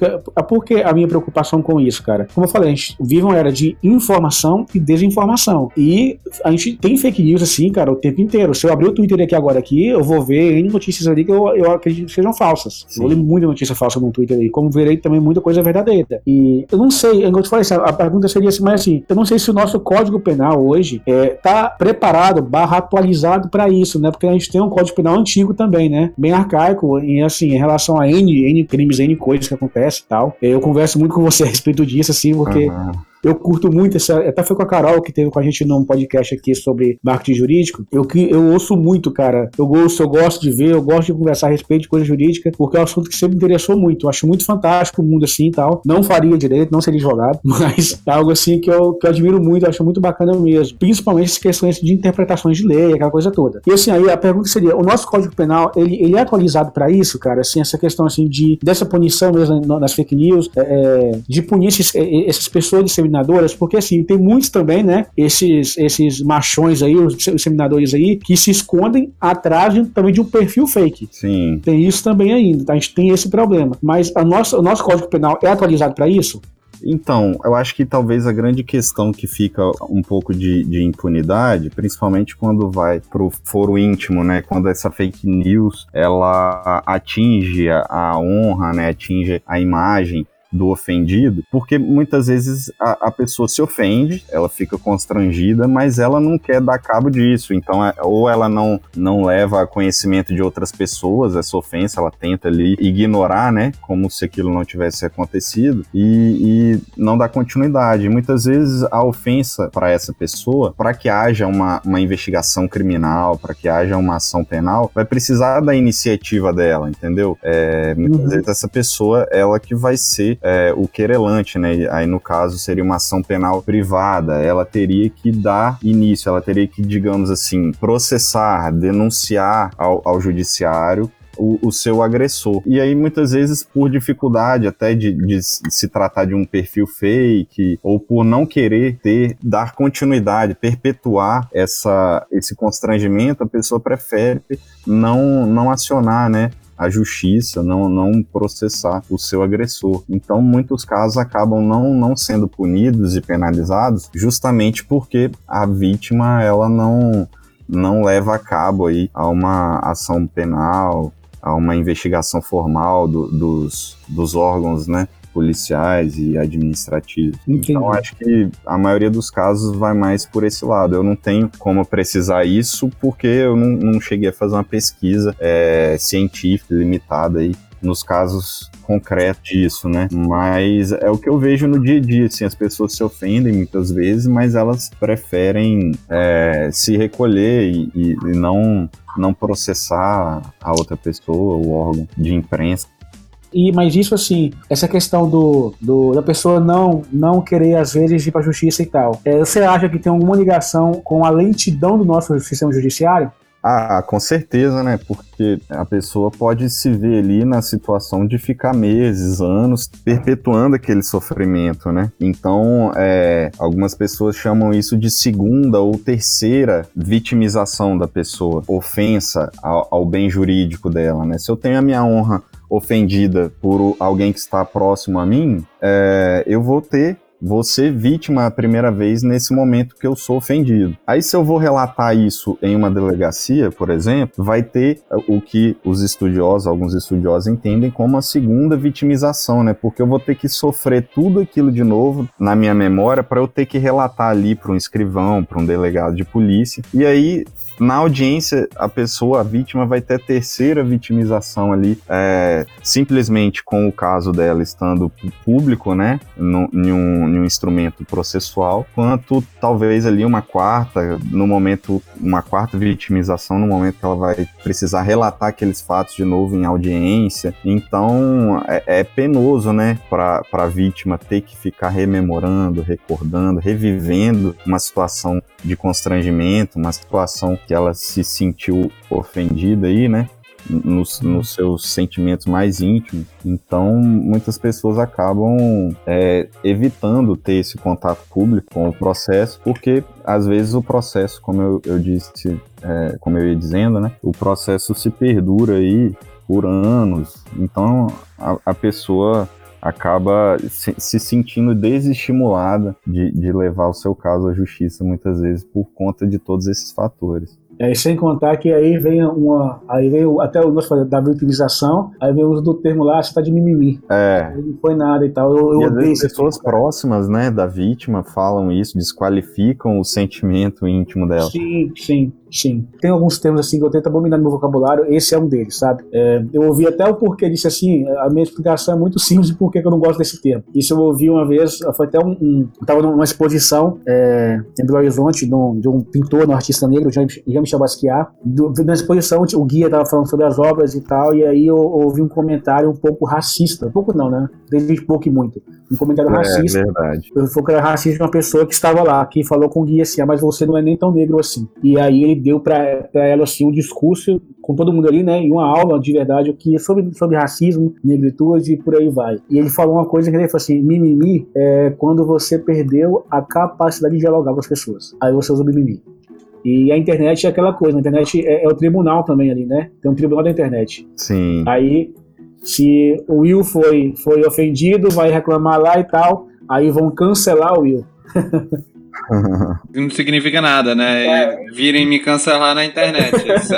por que a minha preocupação com isso, cara? Como eu falei, a gente vive uma era de informação e desinformação. E a gente tem fake news, assim, cara, o tempo inteiro. Se eu abrir o Twitter aqui agora aqui, eu vou ver N notícias ali que eu, eu acredito que sejam falsas. Vou ler muita notícia falsa no Twitter aí, como verei também muita coisa verdadeira. E eu não sei, eu te falei, a pergunta seria assim, mas assim, eu não sei se o nosso Código Penal hoje é, tá preparado, barra atualizado para isso, né? Porque a gente tem um Código Penal antigo também, né? Bem arcaico, e assim, em relação relação a N, N crimes, N coisas que acontecem e tal. Eu converso muito com você a respeito disso, assim, porque uhum. Eu curto muito essa. Até foi com a Carol que teve com a gente num podcast aqui sobre marketing jurídico. Eu, eu ouço muito, cara. Eu gosto, eu gosto de ver, eu gosto de conversar a respeito de coisa jurídica, porque é um assunto que sempre me interessou muito. Eu acho muito fantástico o mundo assim e tal. Não faria direito, não seria advogado, mas é algo assim que eu, que eu admiro muito, eu acho muito bacana mesmo. Principalmente as questões de interpretações de lei, aquela coisa toda. E assim, aí a pergunta seria: o nosso Código Penal, ele, ele é atualizado para isso, cara? Assim, essa questão assim de dessa punição mesmo nas fake news, é, é de punir esses, é, essas pessoas disseminadas porque assim, tem muitos também, né, esses, esses machões aí, os seminadores aí, que se escondem atrás de, também de um perfil fake. Sim. Tem isso também ainda, tá? a gente tem esse problema. Mas a nossa, o nosso Código Penal é atualizado para isso? Então, eu acho que talvez a grande questão que fica um pouco de, de impunidade, principalmente quando vai pro foro íntimo, né? Quando essa fake news ela atinge a honra, né? Atinge a imagem do ofendido, porque muitas vezes a, a, pessoa se ofende, ela fica constrangida, mas ela não quer dar cabo disso. Então, é, ou ela não, não leva a conhecimento de outras pessoas essa ofensa, ela tenta ali ignorar, né? Como se aquilo não tivesse acontecido e, e não dá continuidade. Muitas vezes a ofensa para essa pessoa, para que haja uma, uma investigação criminal, para que haja uma ação penal, vai precisar da iniciativa dela, entendeu? É, muitas uhum. vezes essa pessoa, ela que vai ser é, o querelante, né? Aí no caso seria uma ação penal privada. Ela teria que dar início, ela teria que, digamos assim, processar, denunciar ao, ao judiciário o, o, seu agressor. E aí, muitas vezes, por dificuldade até de, de, se tratar de um perfil fake, ou por não querer ter, dar continuidade, perpetuar essa, esse constrangimento, a pessoa prefere não, não acionar, né? A justiça, não, não processar o seu agressor. Então, muitos casos acabam não, não sendo punidos e penalizados justamente porque a vítima ela não, não leva a cabo aí a uma ação penal, a uma investigação formal do, dos, dos órgãos, né? Policiais e administrativos. Entendi. Então acho que a maioria dos casos vai mais por esse lado. Eu não tenho como precisar isso porque eu não, não cheguei a fazer uma pesquisa é, científica limitada aí nos casos concretos disso, né? Mas é o que eu vejo no dia a dia, assim, as pessoas se ofendem muitas vezes, mas elas preferem é, se recolher e, e, não não processar a outra pessoa, o órgão de imprensa. E, mas isso assim, essa questão do, do da pessoa não não querer às vezes ir para a justiça e tal. É, você acha que tem alguma ligação com a lentidão do nosso sistema judiciário? Ah, com certeza, né? Porque a pessoa pode se ver ali na situação de ficar meses, anos, perpetuando aquele sofrimento, né? Então, é, algumas pessoas chamam isso de segunda ou terceira vitimização da pessoa, ofensa ao, ao bem jurídico dela, né? Se eu tenho a minha honra ofendida por alguém que está próximo a mim, é, eu vou ter ser vítima a primeira vez nesse momento que eu sou ofendido. Aí, se eu vou relatar isso em uma delegacia, por exemplo, vai ter o que os estudiosos, alguns estudiosos entendem como a segunda vitimização, né? Porque eu vou ter que sofrer tudo aquilo de novo na minha memória para eu ter que relatar ali para um escrivão, para um delegado de polícia. E aí na audiência, a pessoa, a vítima, vai ter a terceira vitimização ali, é, simplesmente com o caso dela estando público, né, no, em, um, em um instrumento processual, quanto talvez ali uma quarta, no momento, uma quarta vitimização, no momento que ela vai precisar relatar aqueles fatos de novo em audiência. Então, é, é penoso, né, para a vítima ter que ficar rememorando, recordando, revivendo uma situação de constrangimento, uma situação que ela se sentiu ofendida aí, né? Nos, nos, seus sentimentos mais íntimos. Então, muitas pessoas acabam é, evitando ter esse contato público com o processo, porque às vezes o processo, como eu, eu disse, é, como eu ia dizendo, né, o processo se perdura aí por anos. Então, a, a pessoa acaba se, se sentindo desestimulada de, de levar o seu caso à justiça muitas vezes por conta de todos esses fatores. É, sem contar que aí vem uma. Aí vem até o nosso da vitimização, aí vem o uso do termo lá, você tá de mimimi. É. Não foi nada e tal. Eu, eu e às vezes pessoas tipo, próximas, né, da vítima falam isso, desqualificam o sentimento íntimo dela. Sim, sim. Sim. Tem alguns termos assim que eu tento abominar no meu vocabulário, esse é um deles, sabe? É, eu ouvi até o porquê, disse assim, a minha explicação é muito simples de porquê que eu não gosto desse termo. Isso eu ouvi uma vez, foi até um. um eu tava numa exposição é, em Belo Horizonte de um, de um pintor, um artista negro, Jean-Michel Basquiat. Do, na exposição, o guia tava falando sobre as obras e tal, e aí eu, eu ouvi um comentário um pouco racista. Um pouco não, né? Desde pouco e muito. Um comentário é, racista. É verdade. Eu era racista de uma pessoa que estava lá, que falou com o guia assim, ah, mas você não é nem tão negro assim. E aí ele deu para ela assim um discurso com todo mundo ali, né, e uma aula de verdade que sobre sobre racismo, negritude e por aí vai. E ele falou uma coisa que ele falou assim, mimimi é quando você perdeu a capacidade de dialogar com as pessoas. Aí você usa o mimimi. E a internet é aquela coisa, a internet é, é, o tribunal também ali, né? Tem um tribunal da internet. Sim. Aí, se o Will foi, foi ofendido, vai reclamar lá e tal, aí vão cancelar o Will. Não significa nada, né? É. Virem me cancelar na internet.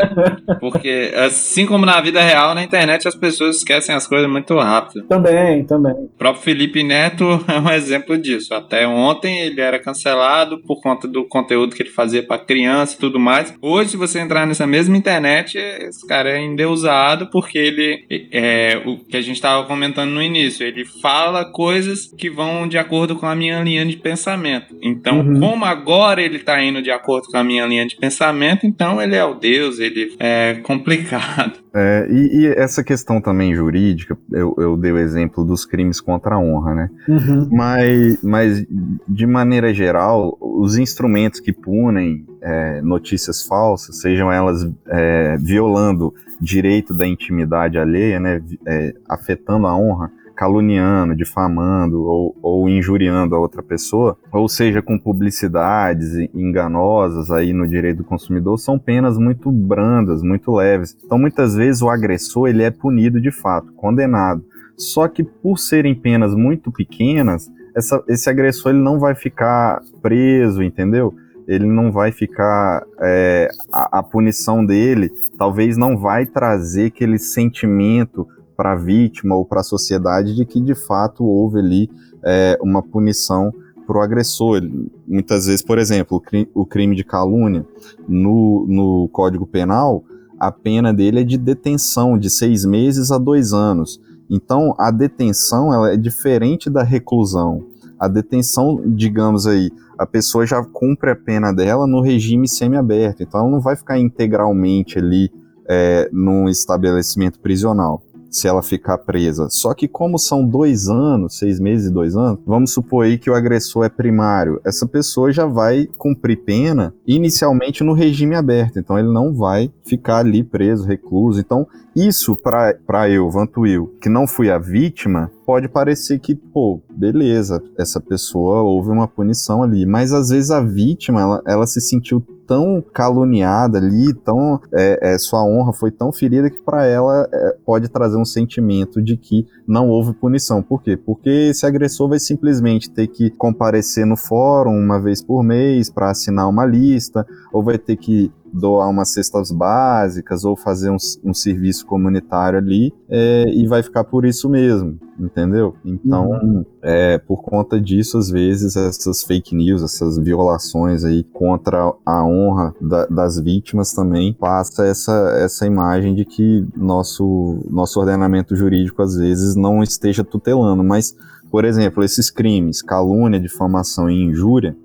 Porque, assim como na vida real, na internet as pessoas esquecem as coisas muito rápido. Também, também. O próprio Felipe Neto é um exemplo disso. Até ontem ele era cancelado por conta do conteúdo que ele fazia para criança e tudo mais. Hoje, se você entrar nessa mesma internet, esse cara é endeusado porque ele é o que a gente estava comentando no início. Ele fala coisas que vão de acordo com a minha linha de pensamento. Então, uhum. como agora ele está indo de acordo com a minha linha de pensamento, então ele é o Deus, ele é complicado. É, e, e, essa questão também jurídica, eu, eu, dei o exemplo dos crimes contra a honra, né? Uhum. Mas, mas, de maneira geral, os instrumentos que punem é, notícias falsas, sejam elas é, violando direito da intimidade alheia, né? É, afetando a honra, caluniando, difamando ou, ou injuriando a outra pessoa, ou seja, com publicidades enganosas aí no direito do consumidor, são penas muito brandas, muito leves. Então, muitas vezes o agressor ele é punido de fato, condenado. Só que por serem penas muito pequenas, essa, esse agressor ele não vai ficar preso, entendeu? Ele não vai ficar. É, a, a punição dele talvez não vai trazer aquele sentimento para a vítima ou para a sociedade de que de fato houve ali é, uma punição para o agressor. Muitas vezes, por exemplo, o crime de calúnia no, no Código Penal, a pena dele é de detenção de seis meses a dois anos. Então, a detenção ela é diferente da reclusão. A detenção, digamos aí, a pessoa já cumpre a pena dela no regime semiaberto, então ela não vai ficar integralmente ali é, num estabelecimento prisional se ela ficar presa. Só que como são dois anos, seis meses e dois anos, vamos supor aí que o agressor é primário. Essa pessoa já vai cumprir pena inicialmente no regime aberto. Então ele não vai ficar ali preso, recluso. Então isso para eu, Vantuil, que não fui a vítima, pode parecer que, pô, beleza, essa pessoa houve uma punição ali, mas às vezes a vítima, ela, ela se sentiu tão caluniada ali, tão é, é, sua honra foi tão ferida que para ela é, pode trazer um sentimento de que não houve punição. Por quê? Porque esse agressor vai simplesmente ter que comparecer no fórum uma vez por mês para assinar uma lista, ou vai ter que doar umas cestas básicas ou fazer um, um serviço comunitário ali é, e vai ficar por isso mesmo, entendeu? Então, uhum. é, por conta disso, às vezes, essas fake news, essas violações aí contra a honra da, das vítimas também passa essa, essa imagem de que nosso, nosso ordenamento jurídico, às vezes, não esteja tutelando, mas por exemplo, esses crimes, calúnia, difamação e injúria,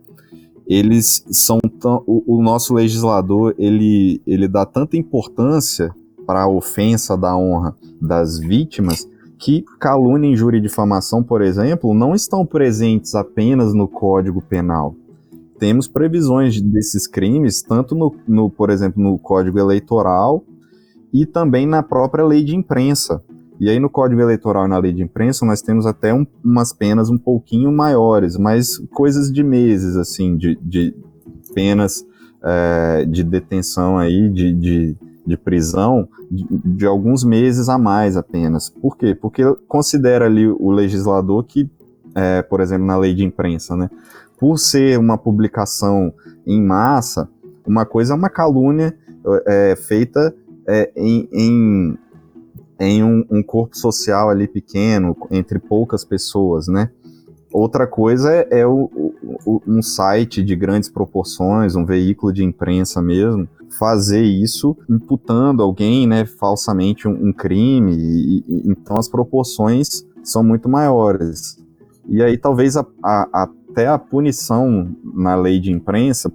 eles são tão, o, o, nosso legislador ele, ele dá tanta importância para a ofensa da honra das vítimas que calúnia, injúria e difamação, por exemplo, não estão presentes apenas no Código Penal. Temos previsões desses crimes tanto no, no por exemplo, no Código Eleitoral e também na própria lei de imprensa. E aí no Código Eleitoral e na Lei de Imprensa nós temos até um, umas penas um pouquinho maiores, mas coisas de meses, assim, de, de penas é, de detenção aí, de, de, de prisão, de, de, alguns meses a mais apenas. Por quê? Porque considera ali o legislador que, é, por exemplo, na Lei de Imprensa, né, por ser uma publicação em massa, uma coisa é uma calúnia é, feita em, em em um, um, corpo social ali pequeno, entre poucas pessoas, né? Outra coisa é, é o, o, um site de grandes proporções, um veículo de imprensa mesmo, fazer isso imputando alguém, né, falsamente um, um crime, e, e, então as proporções são muito maiores. E aí talvez a, a, até a punição na lei de imprensa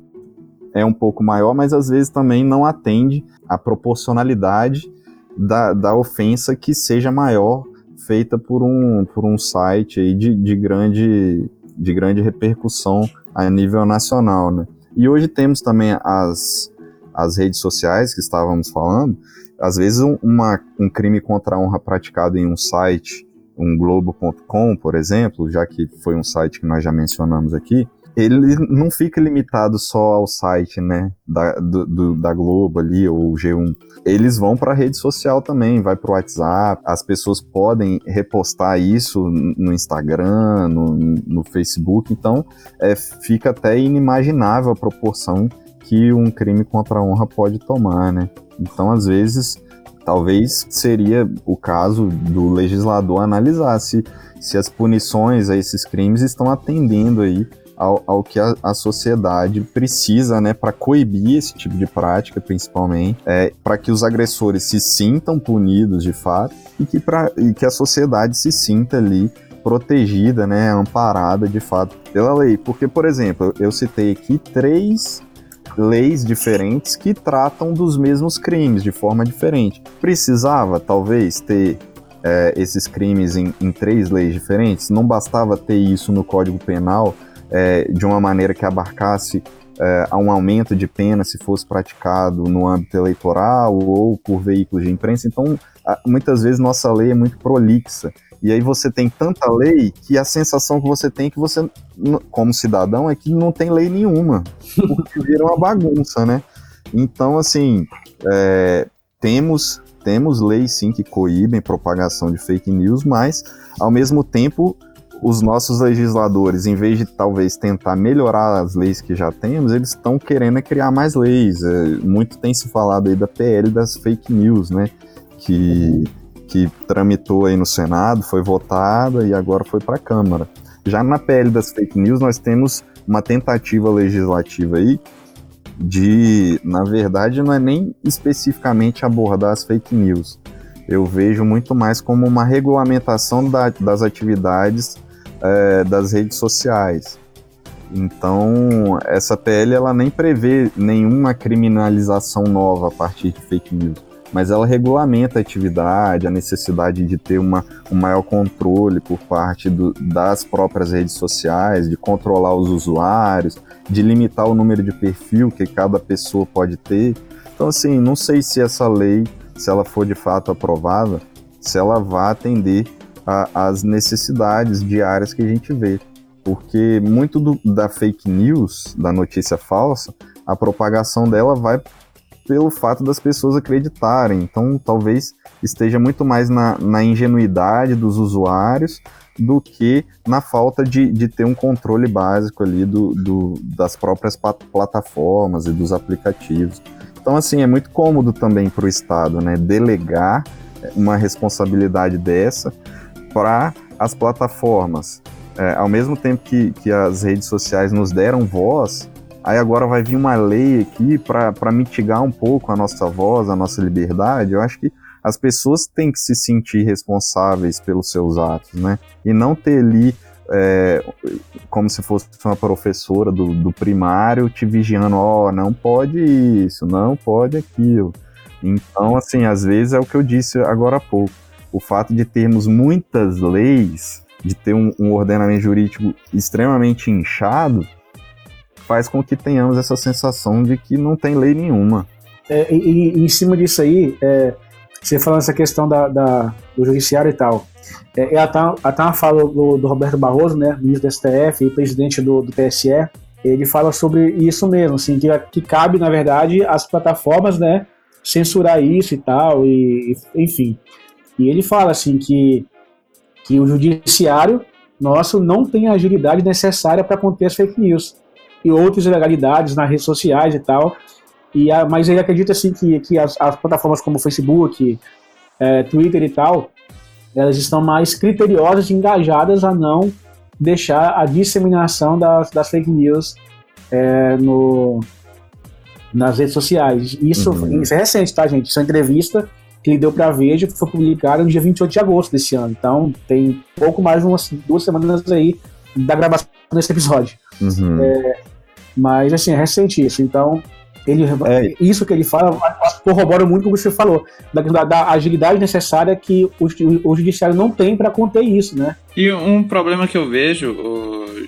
é um pouco maior, mas às vezes também não atende à proporcionalidade da, da ofensa que seja maior feita por um, por um site aí de, de, grande, de grande repercussão a nível nacional, né? E hoje temos também as, as redes sociais que estávamos falando. Às vezes um, uma, um crime contra a honra praticado em um site, um globo.com, por exemplo, já que foi um site que nós já mencionamos aqui, ele não fica limitado só ao site, né, da, do, do, da Globo ali, ou G1. Eles vão para a rede social também, vai para o WhatsApp, as pessoas podem repostar isso no Instagram, no, no Facebook, então é, fica até inimaginável a proporção que um crime contra a honra pode tomar, né. Então, às vezes, talvez seria o caso do legislador analisar se, se as punições a esses crimes estão atendendo aí ao, ao que a, a, sociedade precisa, né, para coibir esse tipo de prática, principalmente, é, para que os agressores se sintam punidos de fato e que, pra, e que a sociedade se sinta ali protegida, né, amparada de fato pela lei. Porque, por exemplo, eu citei aqui três leis diferentes que tratam dos mesmos crimes de forma diferente. Precisava, talvez, ter é, esses crimes em, em, três leis diferentes? Não bastava ter isso no Código Penal é, de uma maneira que abarcasse é, a um aumento de pena se fosse praticado no âmbito eleitoral ou por veículos de imprensa. Então, muitas vezes nossa lei é muito prolixa. E aí você tem tanta lei que a sensação que você tem que você, como cidadão, é que não tem lei nenhuma. Porque vira uma bagunça, né? Então, assim, é, temos, temos leis sim que coíbem propagação de fake news, mas ao mesmo tempo os nossos legisladores, em vez de talvez tentar melhorar as leis que já temos, eles estão querendo criar mais leis. É, muito tem se falado aí da PL das fake news, né? Que, que tramitou aí no Senado, foi votada e agora foi para a Câmara. Já na PL das fake news, nós temos uma tentativa legislativa aí de, na verdade, não é nem especificamente abordar as fake news. Eu vejo muito mais como uma regulamentação da, das atividades é, das redes sociais. Então, essa PL ela nem prevê nenhuma criminalização nova a partir de fake news. mas ela regulamenta a atividade, a necessidade de ter uma, um maior controle por parte do, das próprias redes sociais, de controlar os usuários, de limitar o número de perfil que cada pessoa pode ter. Então, assim, não sei se essa lei, se ela for de fato aprovada, se ela vai atender às necessidades diárias que a gente vê. Porque muito do, da fake news, da notícia falsa, a propagação dela vai pelo fato das pessoas acreditarem. Então, talvez esteja muito mais na, na ingenuidade dos usuários do que na falta de, de ter um controle básico ali do, do, das próprias plataformas e dos aplicativos. Então, assim, é muito cômodo também para o Estado, né, delegar uma responsabilidade dessa para as plataformas. É, ao mesmo tempo que, que as redes sociais nos deram voz, aí agora vai vir uma lei aqui para mitigar um pouco a nossa voz, a nossa liberdade. Eu acho que as pessoas têm que se sentir responsáveis pelos seus atos, né? E não ter ali é, como se fosse uma professora do, do primário te vigiando, ó, oh, não pode isso, não pode aquilo. Então, assim, às vezes é o que eu disse agora há pouco. O fato de termos muitas leis, de ter um, um ordenamento jurídico extremamente inchado, faz com que tenhamos essa sensação de que não tem lei nenhuma. É, e, e, em cima disso aí, é, você falando essa questão da, da, do judiciário e tal, é, é até, até uma fala do, do, Roberto Barroso, né, ministro do STF e presidente do, do TSE, ele fala sobre isso mesmo, assim, que, que cabe, na verdade, às plataformas, né, censurar isso e tal, e, enfim. E ele fala, assim, que, que o judiciário nosso não tem a agilidade necessária para conter as fake news e outras ilegalidades nas redes sociais e tal. E a, mas ele acredita assim que, que as, as plataformas como Facebook, é, Twitter e tal, elas estão mais criteriosas e engajadas a não deixar a disseminação das, das fake news é, no, nas redes sociais. Isso, uhum. isso é recente, tá, gente? Isso é uma entrevista que ele deu para a Veja, que foi publicada no dia 28 de agosto desse ano. Então, tem pouco mais de umas duas semanas aí da gravação desse episódio. Uhum. É, mas, assim, é recente isso. Então, ele, é. Isso que ele fala corrobora muito com o que você falou, da, da agilidade necessária que o, o judiciário não tem para conter isso, né? E um problema que eu vejo,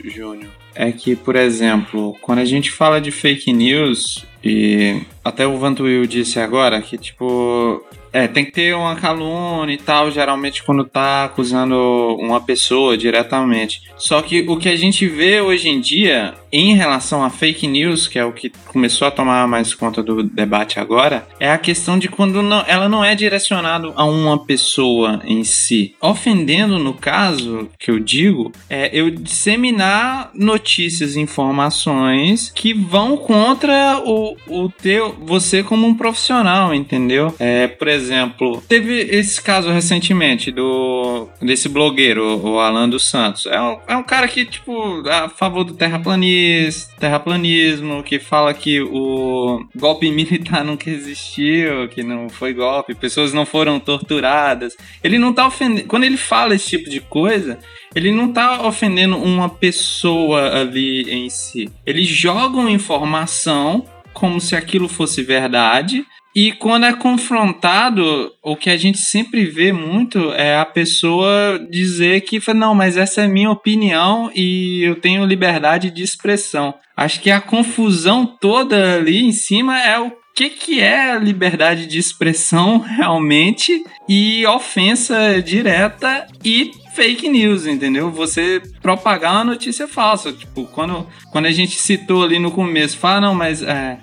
Júnior, é que, por exemplo, quando a gente fala de fake news, e até o Vantuil disse agora que, tipo, é, tem que ter uma calúnia e tal, geralmente quando tá acusando uma pessoa diretamente. Só que o que a gente vê hoje em dia, em relação a fake news, que é o que começou a tomar mais conta do debate agora, é a questão de quando não, ela não é direcionada a uma pessoa em si. Ofendendo, no caso que eu digo, é eu disseminar notícias informações que vão contra o, o teu, você como um profissional, entendeu? É, por exemplo, exemplo, teve esse caso recentemente do desse blogueiro, o Alan dos Santos. É um, é um cara que, tipo, a favor do terraplanismo, terraplanismo, que fala que o golpe militar nunca existiu, que não foi golpe, pessoas não foram torturadas. Ele não tá ofendendo. Quando ele fala esse tipo de coisa, ele não tá ofendendo uma pessoa ali em si. Eles jogam informação como se aquilo fosse verdade e quando é confrontado, o que a gente sempre vê muito é a pessoa dizer que, não, mas essa é minha opinião e eu tenho liberdade de expressão. Acho que a confusão toda ali em cima é o que, que é liberdade de expressão realmente e ofensa direta e fake news, entendeu? Você propagar uma notícia falsa. Tipo, quando, quando a gente citou ali no começo, fala, não, mas é,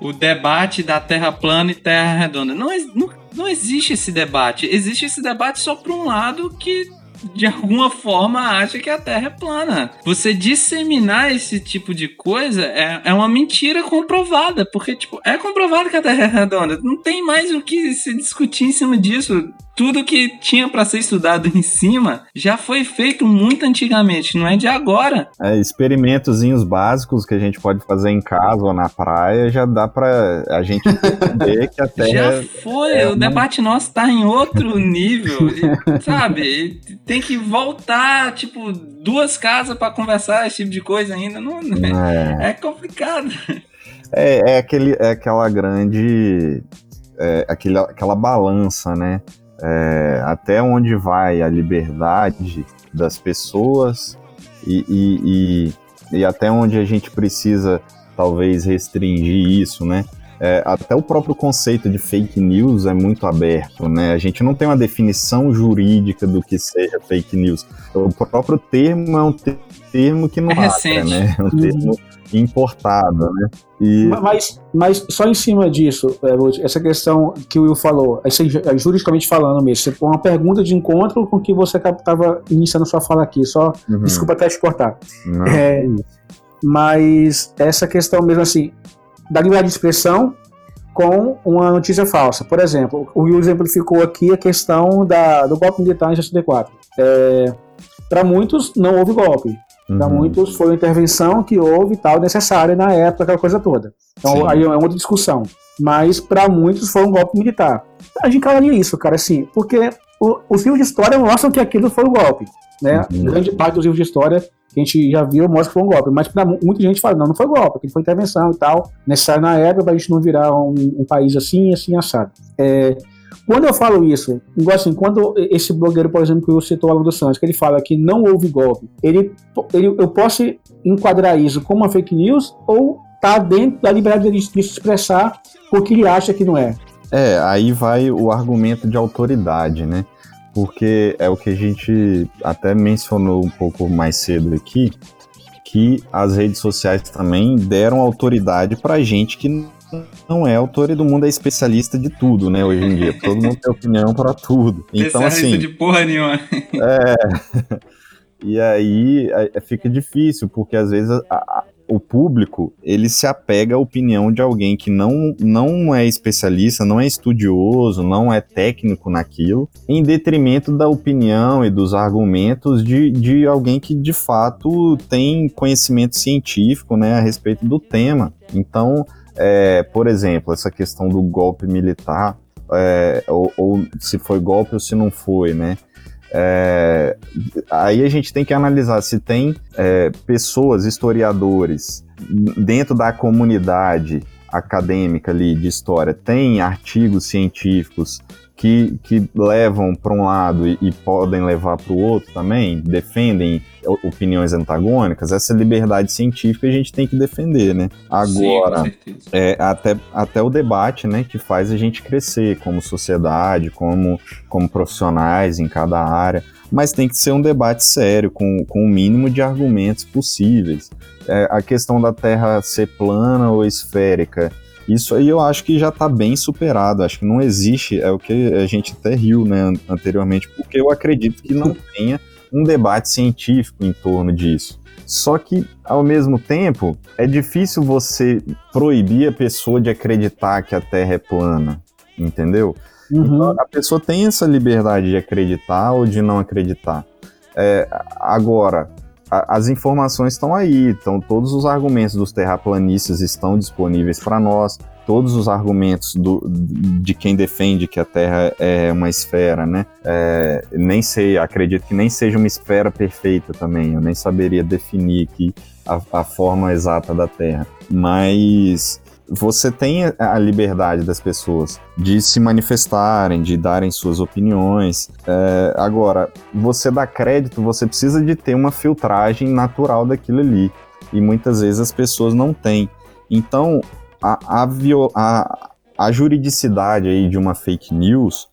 o debate da Terra plana e Terra redonda. Não, não, não existe esse debate. Existe esse debate só para um lado que de alguma forma acha que a Terra é plana. Você disseminar esse tipo de coisa é, é uma mentira comprovada, porque tipo, é comprovado que a Terra é redonda. Não tem mais o que se discutir em cima disso tudo que tinha para ser estudado em cima já foi feito muito antigamente, não é de agora. É, experimentozinhos básicos que a gente pode fazer em casa ou na praia já dá para a gente entender que a Terra já foi. É o uma... debate nosso tá em outro nível, e, sabe? Tem que voltar tipo duas casas para conversar esse tipo de coisa ainda, não é, é complicado. É, é, aquele, é aquela grande é, aquele, aquela balança, né? É, até onde vai a liberdade das pessoas e, e, e, e, até onde a gente precisa talvez restringir isso, né? É, até o próprio conceito de fake news é muito aberto, né? A gente não tem uma definição jurídica do que seja fake news. O próprio termo é um termo que não é lacra, né? É um termo importada, né? E... Mas, mas só em cima disso, é, essa questão que o Will falou, assim, juridicamente falando mesmo, você põe uma pergunta de encontro com que você estava iniciando sua fala aqui, só uhum. desculpa até te cortar. É, mas essa questão mesmo assim, da liberdade de expressão com uma notícia falsa. Por exemplo, o Will exemplificou aqui a questão da, do golpe militar em 64. É, Para muitos, não houve golpe. Para uhum. muitos foi uma intervenção que houve tal necessária na época, aquela coisa toda. Então Sim. aí é outra discussão. Mas para muitos foi um golpe militar. A gente calaria isso, cara, assim, porque o, os livros de história mostram que aquilo foi um golpe. Né? Uhum. Grande parte dos livros de história que a gente já viu mostra que foi um golpe. Mas para muita gente fala, não, não foi golpe, aquilo foi intervenção e tal, necessário na época para a gente não virar um, um país assim, assim, assado. É, quando eu falo isso, igual assim, quando esse blogueiro, por exemplo, que eu citou ao do Santos, que ele fala que não houve golpe, ele, ele, eu posso enquadrar isso como uma fake news ou tá dentro da liberdade de se expressar porque ele acha que não é? É, aí vai o argumento de autoridade, né? Porque é o que a gente até mencionou um pouco mais cedo aqui, que as redes sociais também deram autoridade para gente que não é autor e do mundo é especialista de tudo, né, hoje em dia. Todo mundo tem opinião para tudo. Então, assim. de porra nenhuma. É. E aí é, fica difícil, porque às vezes a, a, o público ele se apega à opinião de alguém que não, não é especialista, não é estudioso, não é técnico naquilo, em detrimento da opinião e dos argumentos de, de alguém que de fato tem conhecimento científico né, a respeito do tema. Então, é, por exemplo, essa questão do golpe militar, é, ou, ou, se foi golpe ou se não foi, né? É, aí a gente tem que analisar se tem é, pessoas, historiadores, dentro da comunidade acadêmica ali de história, tem artigos científicos que, que levam para um lado e, e podem levar para o outro também, defendem opiniões antagônicas, essa liberdade científica a gente tem que defender, né? Agora, Sim, é, até, até o debate, né, que faz a gente crescer como sociedade, como, como profissionais em cada área, mas tem que ser um debate sério, com, com o mínimo de argumentos possíveis. É, a questão da Terra ser plana ou esférica, isso aí eu acho que já está bem superado. Acho que não existe, é o que a gente até riu né, anteriormente, porque eu acredito que não tenha um debate científico em torno disso. Só que, ao mesmo tempo, é difícil você proibir a pessoa de acreditar que a Terra é plana, entendeu? Uhum. Então, a pessoa tem essa liberdade de acreditar ou de não acreditar. É, agora, as informações estão aí, então todos os argumentos dos terraplanistas estão disponíveis para nós, todos os argumentos do, de quem defende que a Terra é uma esfera, né? É, nem sei, acredito que nem seja uma esfera perfeita também, eu nem saberia definir aqui a, a forma exata da Terra, mas você tem a liberdade das pessoas de se manifestarem, de darem suas opiniões. É, agora, você dá crédito, você precisa de ter uma filtragem natural daquilo ali. E muitas vezes as pessoas não têm. Então, a, a, a, a juridicidade aí de uma fake news,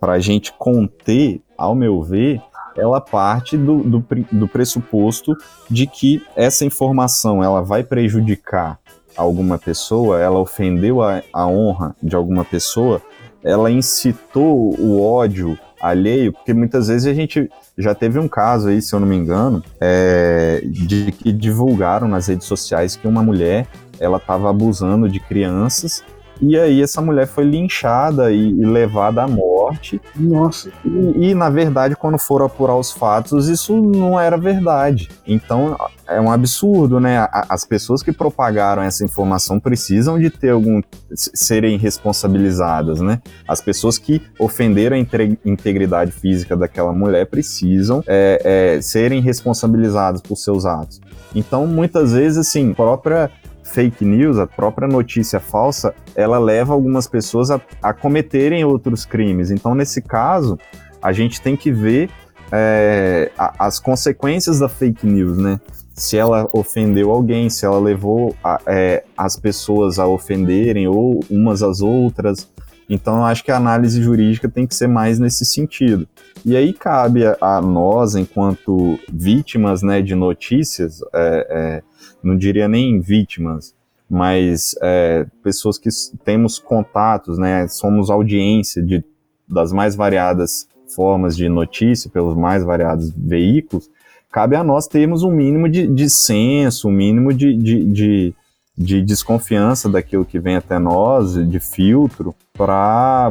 para a gente conter, ao meu ver, ela parte do, do, do pressuposto de que essa informação ela vai prejudicar alguma pessoa, ela ofendeu a, a honra de alguma pessoa, ela incitou o ódio alheio, porque muitas vezes a gente já teve um caso aí, se eu não me engano, é, de que divulgaram nas redes sociais que uma mulher ela estava abusando de crianças e aí essa mulher foi linchada e, e levada à morte. Nossa. E, e, na verdade, quando foram apurar os fatos, isso não era verdade. Então é um absurdo, né? As pessoas que propagaram essa informação precisam de ter algum serem responsabilizadas, né? As pessoas que ofenderam a integridade física daquela mulher precisam é, é, serem responsabilizadas por seus atos. Então, muitas vezes, assim, própria fake news, a própria notícia falsa, ela leva algumas pessoas a, a cometerem outros crimes. Então, nesse caso, a gente tem que ver é, a, as consequências da fake news, né? Se ela ofendeu alguém, se ela levou a, é, as pessoas a ofenderem ou umas às outras. Então, eu acho que a análise jurídica tem que ser mais nesse sentido. E aí cabe a, a nós, enquanto vítimas né, de notícias, é, é não diria nem vítimas, mas é, pessoas que temos contatos, né, somos audiência de, das mais variadas formas de notícia, pelos mais variados veículos, cabe a nós termos um mínimo de, de senso, um mínimo de, de, de, de desconfiança daquilo que vem até nós, de filtro, para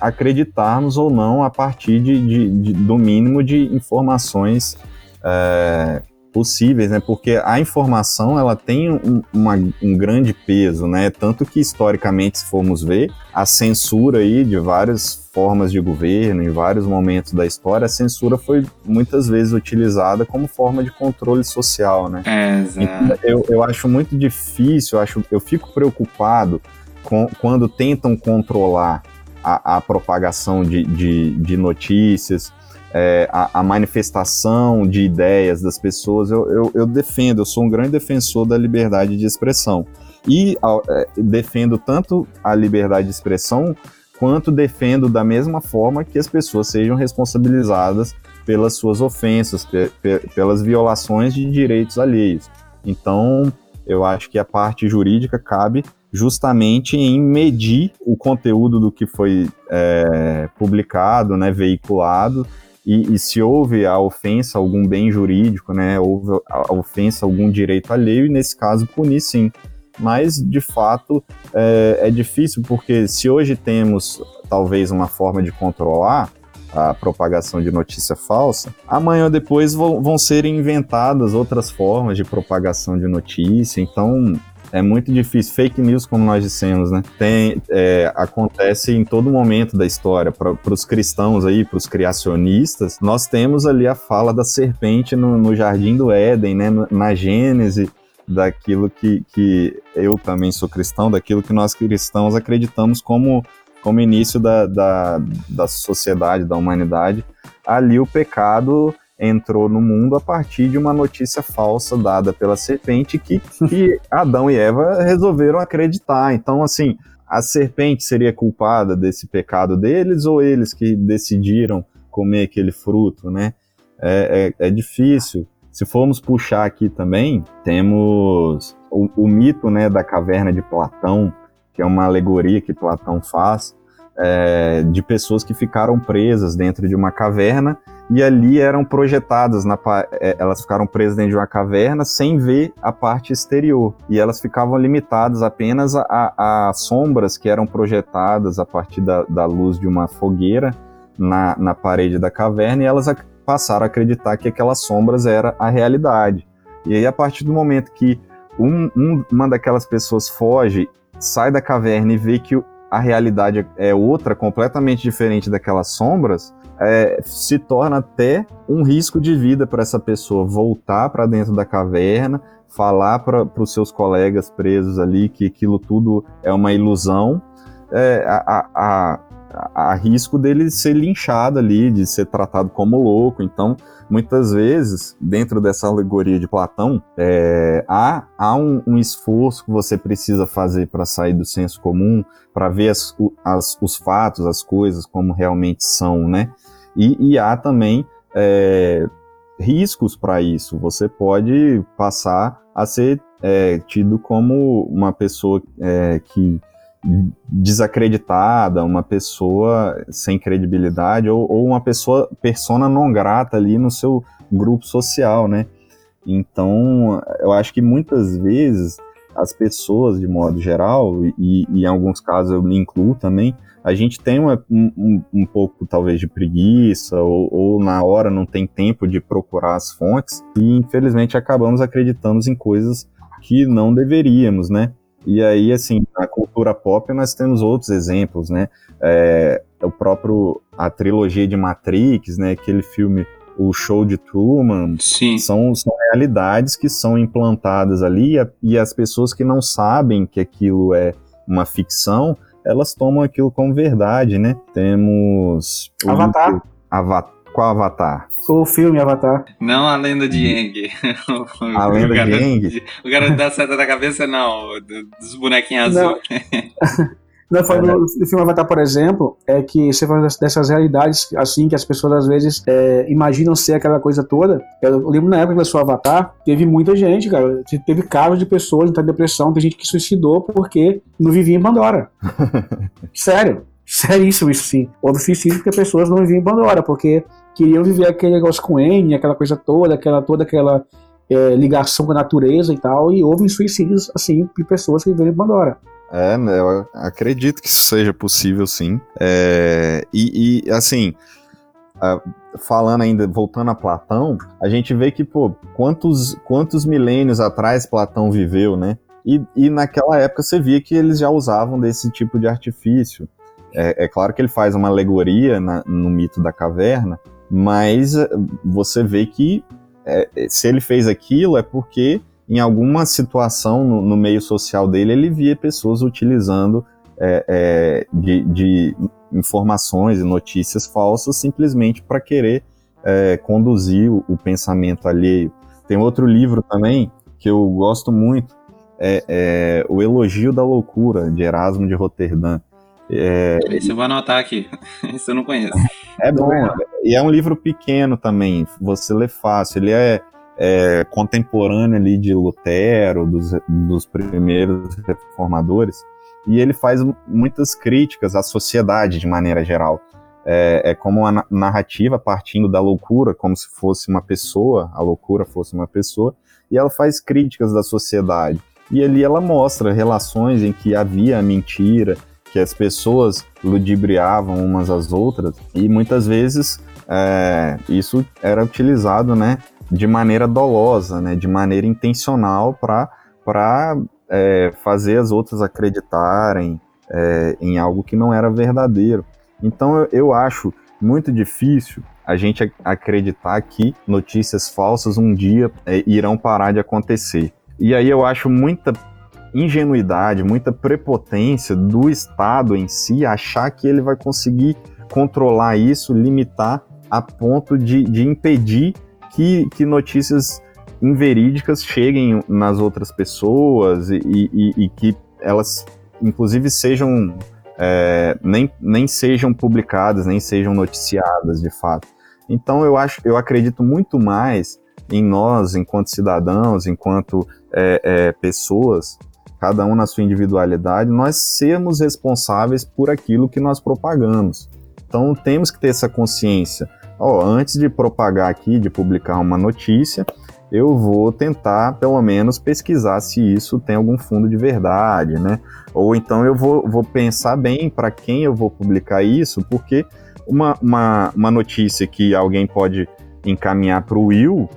acreditarmos ou não a partir de, de, de, do mínimo de informações é, possíveis, né? Porque a informação ela tem um, uma, um grande peso, né? Tanto que historicamente, se formos ver, a censura aí de várias formas de governo, em vários momentos da história, a censura foi muitas vezes utilizada como forma de controle social, né? É. Então, eu, eu acho muito difícil, eu, acho, eu fico preocupado com, quando tentam controlar a, a propagação de, de, de notícias, é, a, a, manifestação de ideias das pessoas, eu, eu, eu, defendo, eu sou um grande defensor da liberdade de expressão. E é, defendo tanto a liberdade de expressão, quanto defendo da mesma forma que as pessoas sejam responsabilizadas pelas suas ofensas, pe, pe, pelas violações de direitos alheios. Então, eu acho que a parte jurídica cabe justamente em medir o conteúdo do que foi é, publicado, né, veiculado, e, e, se houve a ofensa a algum bem jurídico, né, houve a ofensa a algum direito alheio, e nesse caso punir sim. Mas, de fato, é, é difícil porque se hoje temos talvez uma forma de controlar a propagação de notícia falsa, amanhã ou depois vão, vão ser inventadas outras formas de propagação de notícia. Então, é muito difícil. Fake news, como nós dissemos, né? Tem, é, acontece em todo momento da história. Para os cristãos aí, para os criacionistas, nós temos ali a fala da serpente no, no jardim do Éden, né? Na Gênese, daquilo que, que eu também sou cristão, daquilo que nós cristãos acreditamos como, como início da, da, da sociedade, da humanidade. Ali o pecado entrou no mundo a partir de uma notícia falsa dada pela serpente que, que Adão e Eva resolveram acreditar. Então, assim, a serpente seria culpada desse pecado deles ou eles que decidiram comer aquele fruto, né? É, é, é difícil. Se formos puxar aqui também, temos o, o, mito né, da caverna de Platão, que é uma alegoria que Platão faz, é, de pessoas que ficaram presas dentro de uma caverna e ali eram projetadas, na, é, elas ficaram presas dentro de uma caverna sem ver a parte exterior. E elas ficavam limitadas apenas a, a, a sombras que eram projetadas a partir da, da luz de uma fogueira na, na parede da caverna, e elas passaram a acreditar que aquelas sombras era a realidade. E aí, a partir do momento que um, um, uma daquelas pessoas foge, sai da caverna e vê que a realidade é outra, completamente diferente daquelas sombras, é, se torna até um risco de vida para essa pessoa voltar para dentro da caverna, falar para os seus colegas presos ali que aquilo tudo é uma ilusão, é, a, a, a, risco dele ser linchado ali, de ser tratado como louco. Então, muitas vezes, dentro dessa alegoria de Platão, é, há, há um, um, esforço que você precisa fazer para sair do senso comum, para ver as, as, os fatos, as coisas como realmente são, né? E, e há também é, riscos para isso. Você pode passar a ser é, tido como uma pessoa é, que desacreditada, uma pessoa sem credibilidade ou, ou, uma pessoa persona não grata ali no seu grupo social, né? Então, eu acho que muitas vezes as pessoas, de modo geral, e, e em alguns casos eu me incluo também, a gente tem uma, um, um, pouco, talvez, de preguiça, ou, ou, na hora não tem tempo de procurar as fontes, e infelizmente acabamos acreditando em coisas que não deveríamos, né? E aí, assim, na cultura pop nós temos outros exemplos, né? É, o próprio, a trilogia de Matrix, né? Aquele filme, o show de Truman. Sim. São, são realidades que são implantadas ali e, e as pessoas que não sabem que aquilo é uma ficção, elas tomam aquilo como verdade, né? Temos. Avatar. Avatar. Qual Avatar? O filme Avatar. Não a lenda de Yang. a lenda garoto, de Yang? O garoto da seta da cabeça, não. Dos bonequinhos azul. Não, foi no, no filme Avatar, por exemplo, é que você fala dessas realidades assim que as pessoas às vezes é, imaginam ser aquela coisa toda. Eu lembro na época que lançou Avatar, teve muita gente, cara. Teve casos de pessoas em depressão, tem gente que suicidou porque não vivia em Pandora. Sério. Seríssimo isso sim. Ou suicídio porque pessoas não viviam em Pandora, porque queriam viver aquele negócio com N, aquela coisa toda, aquela toda aquela é, ligação com a natureza e tal, e houve suicídios assim de pessoas que viveram em Pandora. É, né, eu acredito que isso seja possível, sim. É, e, e, assim, falando ainda, voltando a Platão, a gente vê que, pô, quantos, quantos milênios atrás Platão viveu, né? E, e naquela época você via que eles já usavam desse tipo de artifício. É, é claro que ele faz uma alegoria na, no mito da caverna, mas você vê que é, se ele fez aquilo é porque em alguma situação no, no meio social dele, ele via pessoas utilizando é, é, de, de, informações e notícias falsas simplesmente para querer é, conduzir o, o, pensamento alheio. Tem outro livro também que eu gosto muito, é, é O Elogio da Loucura, de Erasmo de Roterdã. É, Esse eu vou anotar aqui. Esse eu não conheço. É bom. E é um livro pequeno também. Você lê fácil. Ele é é, contemporâneo ali de Lutero, dos, dos primeiros reformadores, e ele faz muitas críticas à sociedade de maneira geral. É, é, como uma narrativa partindo da loucura, como se fosse uma pessoa, a loucura fosse uma pessoa, e ela faz críticas da sociedade. E ali ela mostra relações em que havia mentira, que as pessoas ludibriavam umas às outras, e muitas vezes é, isso era utilizado né, de maneira dolosa, né, de maneira intencional para é, fazer as outras acreditarem é, em algo que não era verdadeiro. Então eu, eu acho muito difícil a gente acreditar que notícias falsas um dia é, irão parar de acontecer. E aí eu acho muita ingenuidade, muita prepotência do Estado em si achar que ele vai conseguir controlar isso, limitar a ponto de, de impedir que, que notícias inverídicas cheguem nas outras pessoas e, e, e que elas, inclusive, sejam é, nem, nem sejam publicadas, nem sejam noticiadas de fato. Então eu acho, eu acredito muito mais em nós, enquanto cidadãos, enquanto é, é, pessoas, cada um na sua individualidade, nós sermos responsáveis por aquilo que nós propagamos. Então temos que ter essa consciência antes de propagar aqui, de publicar uma notícia, eu vou tentar, pelo menos, pesquisar se isso tem algum fundo de verdade, né? Ou então eu vou, vou pensar bem para quem eu vou publicar isso, porque uma, uma, uma notícia que alguém pode encaminhar para o Will,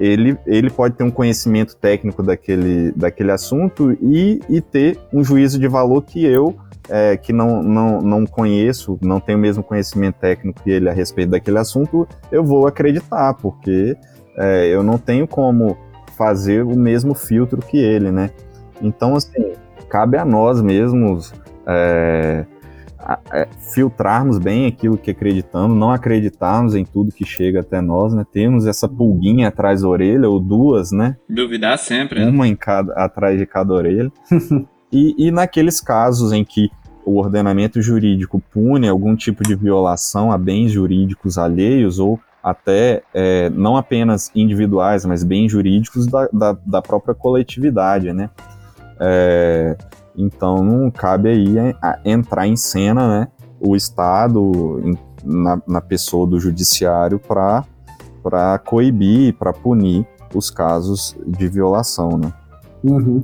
ele, ele pode ter um conhecimento técnico daquele, daquele assunto e, e ter um juízo de valor que eu é, que não, não, não conheço, não tenho o mesmo conhecimento técnico que ele a respeito daquele assunto, eu vou acreditar, porque é, eu não tenho como fazer o mesmo filtro que ele, né? Então, assim, cabe a nós mesmos é, é, filtrarmos bem aquilo que acreditamos, não acreditarmos em tudo que chega até nós, né? Temos essa pulguinha atrás da orelha, ou duas, né? Duvidar sempre. Né? Uma em cada, atrás de cada orelha. E, e naqueles casos em que o ordenamento jurídico pune algum tipo de violação a bens jurídicos alheios ou até é, não apenas individuais, mas bens jurídicos da, da, da própria coletividade, né? É, então não cabe aí entrar em cena, né? O Estado em, na, na pessoa do judiciário para para coibir, para punir os casos de violação, né? Uhum.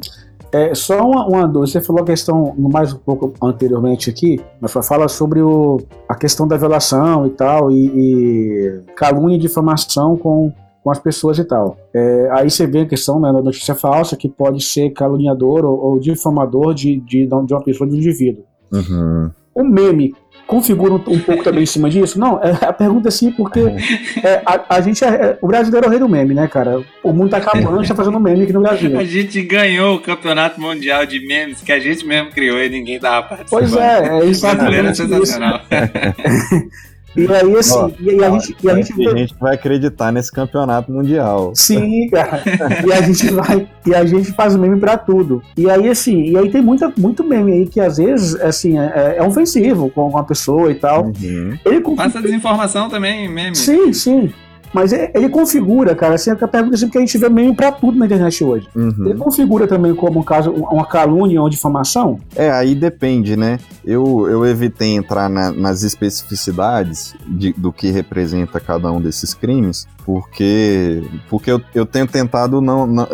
É, só uma, uma dúvida, você falou a questão mais um pouco anteriormente aqui, mas fala sobre o, a questão da violação e tal, e, e calúnia e difamação com, com as pessoas e tal. É, aí você vê a questão né, da notícia falsa, que pode ser caluniador ou, ou difamador de, de, de uma pessoa, de um indivíduo. Uhum. O meme configura um, um, pouco também em cima disso? Não, é, a pergunta é sim, porque é, a, a, gente é, é, o brasileiro é o rei do meme, né, cara? O mundo tá acabando, a gente tá fazendo meme aqui no Brasil. A gente ganhou o campeonato mundial de memes que a gente mesmo criou e ninguém tava participando. Pois é, é exatamente isso. E aí, assim, Ó, e, a gente, e a gente, a gente vai acreditar nesse campeonato mundial. Sim, cara. e a gente vai, e a gente faz meme pra tudo. E aí, assim, e aí tem muita, muito meme aí que às vezes, assim, é, é ofensivo com uma pessoa e tal. Uhum. Ele Passa desinformação também, meme. Sim, sim. Mas ele configura, cara, assim, a pergunta assim, porque a gente vê meme pra tudo na internet hoje. Uhum. Ele configura também como um caso, uma calúnia ou difamação? É, aí depende, né? Eu, eu evitei entrar na, nas especificidades de, do que representa cada um desses crimes, porque, porque eu, eu tenho tentado não, não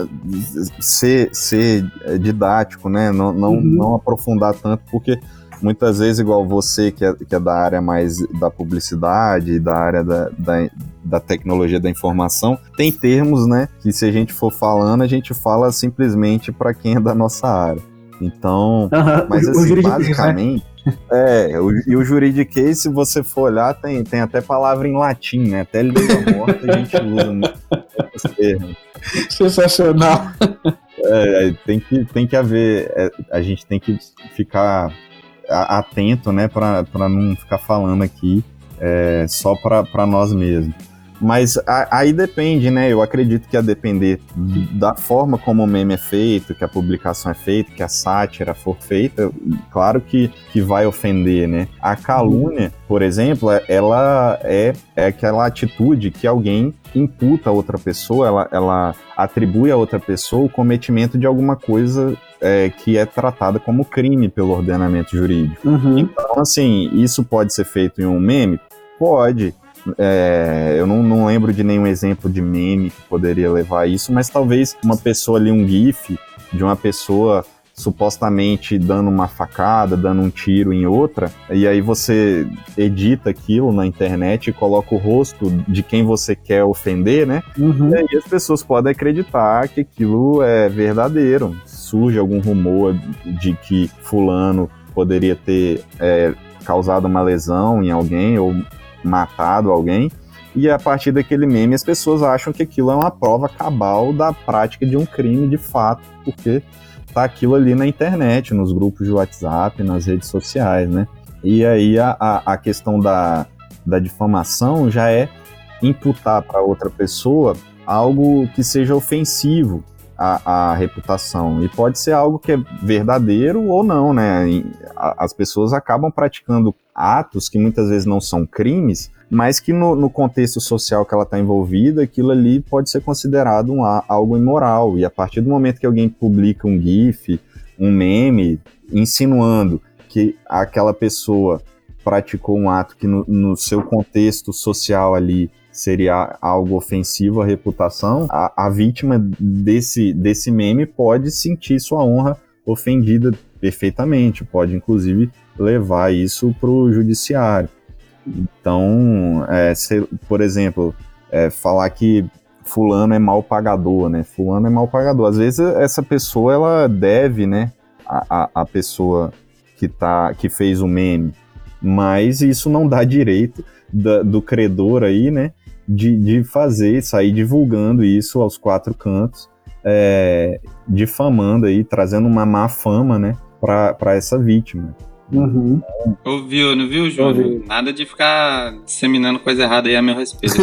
ser, ser didático, né? Não, não, uhum. não aprofundar tanto, porque muitas vezes, igual você, que é, que é da área mais da publicidade, da área da, da, da, tecnologia da informação, tem termos, né, que se a gente for falando, a gente fala simplesmente para quem é da nossa área. Então, uhum, mas assim, basicamente. Né? É, o, e o juridiquês, se você for olhar, tem, tem até palavra em latim, né? Até língua morta a gente usa muitos termos. Sensacional. É, tem que, tem que haver, é, a gente tem que ficar atento, né, para não ficar falando aqui é, só para nós mesmos. Mas a, aí depende, né? Eu acredito que a depender da forma como o meme é feito, que a publicação é feita, que a sátira for feita, claro que, que vai ofender, né? A calúnia, por exemplo, é, ela é, é aquela atitude que alguém imputa a outra pessoa, ela, ela atribui a outra pessoa o cometimento de alguma coisa é, que é tratada como crime pelo ordenamento jurídico. Uhum. Então, assim, isso pode ser feito em um meme? Pode. É, eu não, não, lembro de nenhum exemplo de meme que poderia levar a isso, mas talvez uma pessoa ali, um GIF de uma pessoa supostamente dando uma facada, dando um tiro em outra, e aí você edita aquilo na internet e coloca o rosto de quem você quer ofender, né? Uhum. E aí as pessoas podem acreditar que aquilo é verdadeiro. Surge algum rumor de que fulano poderia ter é, causado uma lesão em alguém ou matado alguém. E a partir daquele meme, as pessoas acham que aquilo é uma prova cabal da prática de um crime de fato, porque tá aquilo ali na internet, nos grupos de WhatsApp, nas redes sociais, né? E aí a, a, questão da, da difamação já é imputar para outra pessoa algo que seja ofensivo à, à, reputação. E pode ser algo que é verdadeiro ou não, né? As pessoas acabam praticando atos que muitas vezes não são crimes, mas que no, no contexto social que ela está envolvida, aquilo ali pode ser considerado um, algo imoral. E a partir do momento que alguém publica um GIF, um meme, insinuando que aquela pessoa praticou um ato que no, no seu contexto social ali seria algo ofensivo à reputação, a, a, vítima desse, desse meme pode sentir sua honra ofendida perfeitamente, pode inclusive levar isso para o judiciário. Então, é, se, por exemplo, é, falar que fulano é mal pagador, né? Fulano é mal pagador. Às vezes essa pessoa ela deve, né, a, a, a pessoa que tá que fez o meme, mas isso não dá direito da, do credor aí, né, de, de fazer sair divulgando isso aos quatro cantos, é, difamando aí, trazendo uma má fama, né, para essa vítima. Uhum. Ouviu, não viu, Júnior? Nada de ficar disseminando coisa errada aí a meu respeito.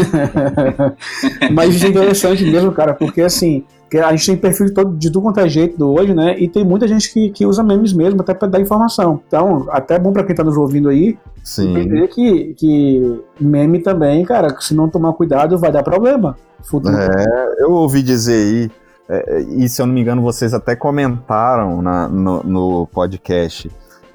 Mas isso é interessante mesmo, cara, porque assim, a gente tem perfil de, todo, de tudo quanto é jeito hoje, né? E tem muita gente que, que usa memes mesmo, até para dar informação. Então, até é bom para quem tá nos ouvindo aí, Sim. entender que, que meme também, cara, se não tomar cuidado, vai dar problema. Futuro. É, eu ouvi dizer aí, é, e se eu não me engano, vocês até comentaram na, no, no podcast